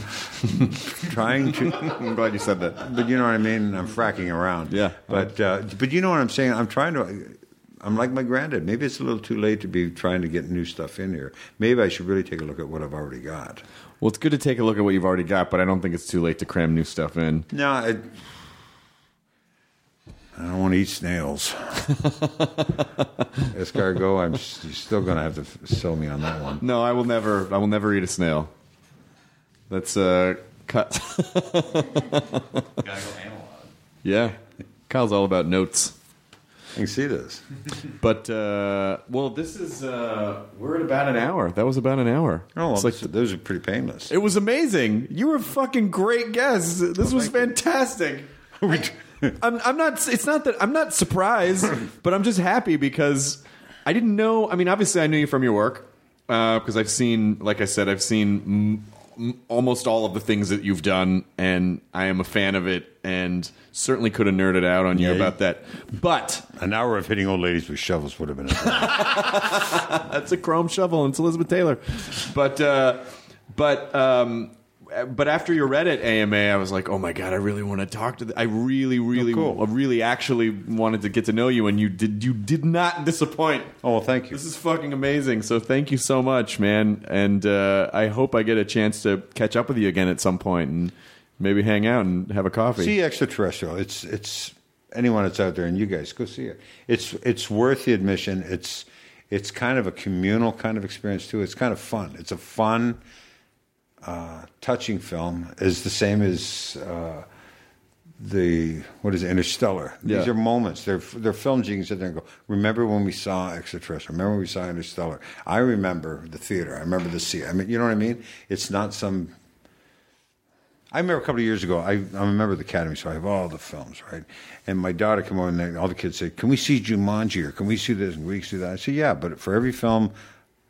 Speaker 5: trying to.
Speaker 1: I'm glad you said that.
Speaker 5: But you know what I mean. I'm fracking around.
Speaker 1: Yeah.
Speaker 5: But uh, but you know what I'm saying. I'm trying to. I'm like my granddad. Maybe it's a little too late to be trying to get new stuff in here. Maybe I should really take a look at what I've already got.
Speaker 1: Well, it's good to take a look at what you've already got, but I don't think it's too late to cram new stuff in.
Speaker 5: No, I, I don't want to eat snails. Escargot, I'm you're still going to have to sell me on that one.
Speaker 1: No, I will never. I will never eat a snail. That's uh, cut. yeah, Kyle's all about notes.
Speaker 5: I can see this.
Speaker 1: But uh, well, this is uh, we're at about an hour. That was about an hour.
Speaker 5: Oh, well,
Speaker 1: It's like
Speaker 5: those are pretty painless.
Speaker 1: it was amazing. You were a fucking great guest. This was fantastic. I'm, I'm not. It's not that I'm not surprised, but I'm just happy because I didn't know. I mean, obviously, I knew you from your work because I've seen, like I said, I've seen m- m- almost all of the things that you've done, and I am a fan of it, and certainly could have nerded out on you
Speaker 5: Yeah,
Speaker 1: about that. But
Speaker 5: An hour of hitting old ladies with shovels would have been. A
Speaker 1: that's a chrome shovel, and it's Elizabeth Taylor. But uh, but um, but after your Reddit AMA, I was like, oh my god, I really want to talk to. The, I really, really,
Speaker 5: cool.
Speaker 1: I really, actually wanted to get to know you, and you did. You did not disappoint.
Speaker 5: oh, well, thank you.
Speaker 1: This is fucking amazing. So thank you so much, man. And uh, I hope I get a chance to catch up with you again at some point and maybe hang out and have a coffee.
Speaker 5: See extraterrestrial. It's it's anyone that's out there, and you guys go see it. It's it's worth the admission. It's it's kind of a communal kind of experience too. It's kind of fun. It's a fun, uh, touching film. Is the same as. Uh, the what is it, Interstellar? These are moments. They're they're films you can sit there and go. Remember when we saw Extraterrestrial? Remember when we saw Interstellar? I remember the theater. I remember the sea. I mean, you know what I mean? It's not some. I remember a couple of years ago. I, I remember the Academy, so I have all the films, right? And my daughter came over, and they, all the kids said, "Can we see Jumanji or can we see this and can we see that?" I said, "Yeah, but for every film."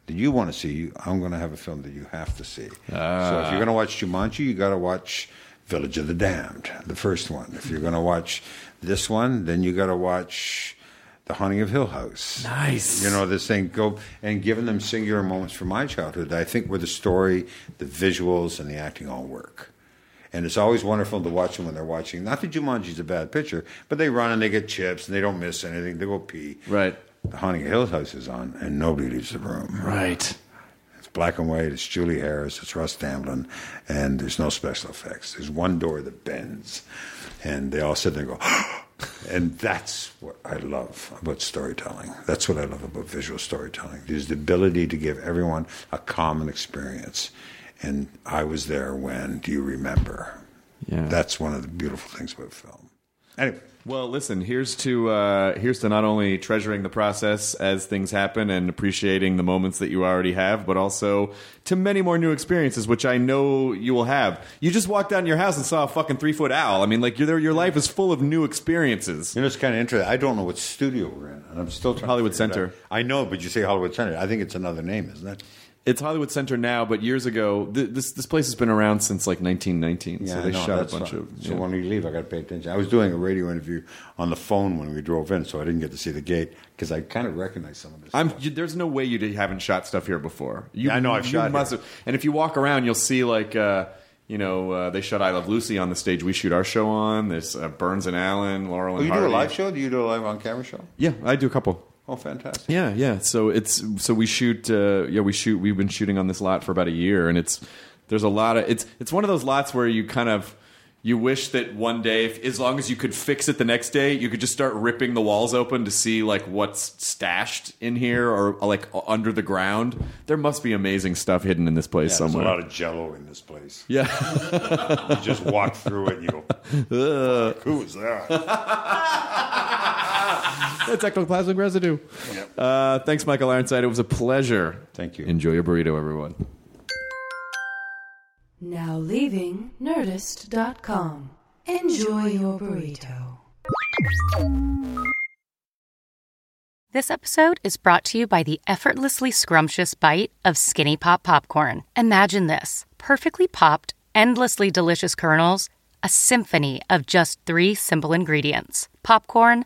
Speaker 5: That you want to see, I'm going to have a film that you have to see. So if you're ah. going to watch Jumanji, you got to watch Village of the Damned, the first one. If you're going to watch this one, then you got to watch The Haunting of Hill House.
Speaker 1: Nice.
Speaker 5: You know, this thing go and giving them singular moments from my childhood. that I think where the story, the visuals, and the acting all work. And it's always wonderful to watch them when they're watching. Not that Jumanji's a bad picture, but they run and they get chips and they don't miss anything. They go pee.
Speaker 1: Right.
Speaker 5: The Haunting Hill House is on, and nobody leaves the room.
Speaker 1: Right.
Speaker 5: It's black and white. It's Julie Harris. It's Russ Tamblyn, and there's no special effects. There's one door that bends, and they all sit there and go. and that's what I love about storytelling. That's what I love about visual storytelling. Is the ability to give everyone a common experience. And I was there when. Do you remember?
Speaker 1: Yeah.
Speaker 5: That's one of the beautiful things about film. Anyway.
Speaker 1: Well, listen. Here's to uh, here's to not only treasuring the process as things happen and appreciating the moments that you already have, but also to many more new experiences, which I know you will have. You just walked out in your house and saw a fucking three foot owl. I mean, like your your life is full of new experiences.
Speaker 5: You know, it's kind of interesting. I don't know what studio we're in, and I'm still trying.
Speaker 1: Hollywood
Speaker 5: to figure it
Speaker 1: Center.
Speaker 5: out. I know, but you say Hollywood Center. I think it's another name, isn't it?
Speaker 1: It's Hollywood Center now, but years ago, th- this this place has been around since like 1919. so they
Speaker 5: know,
Speaker 1: shot a bunch
Speaker 5: fine.
Speaker 1: of.
Speaker 5: So
Speaker 1: yeah.
Speaker 5: when we leave, I got to pay attention. I was doing a radio interview on the phone when we drove in, so I didn't get to see the gate because I kind of recognize some of this.
Speaker 1: I'm, you, there's no way you haven't shot stuff here before. You,
Speaker 5: Yeah, I know I've
Speaker 1: you
Speaker 5: shot
Speaker 1: must have. And if you walk around, you'll see like uh, you know uh, they shot I Love Lucy on the stage we shoot our show on. There's uh, Burns and Allen, Laurel
Speaker 5: Oh,
Speaker 1: and
Speaker 5: you do a live show? Do you do a live on camera show?
Speaker 1: Yeah, I do a couple.
Speaker 5: Oh, fantastic!
Speaker 1: Yeah, yeah. So it's so we shoot. Uh, yeah, we shoot. We've been shooting on this lot for about a year, and it's there's a lot of it's it's one of those lots where you kind of you wish that one day, if, as long as you could fix it the next day, you could just start ripping the walls open to see like what's stashed in here or like under the ground. There must be amazing stuff hidden in this place
Speaker 5: Yeah,
Speaker 1: somewhere.
Speaker 5: There's a lot of Jello in this place.
Speaker 1: yeah.
Speaker 5: You just walk through it and you go, "Fuck, "Who is that?"
Speaker 1: That's ectoplasmic residue. Uh, thanks, Michael Ironside. It was a pleasure.
Speaker 5: Thank you.
Speaker 1: Enjoy your burrito, everyone.
Speaker 4: Now leaving Nerdist.com. Enjoy your burrito.
Speaker 6: This episode is brought to you by the effortlessly scrumptious bite of Skinny Pop Popcorn. Imagine this perfectly popped, endlessly delicious kernels, a symphony of just three simple ingredients popcorn,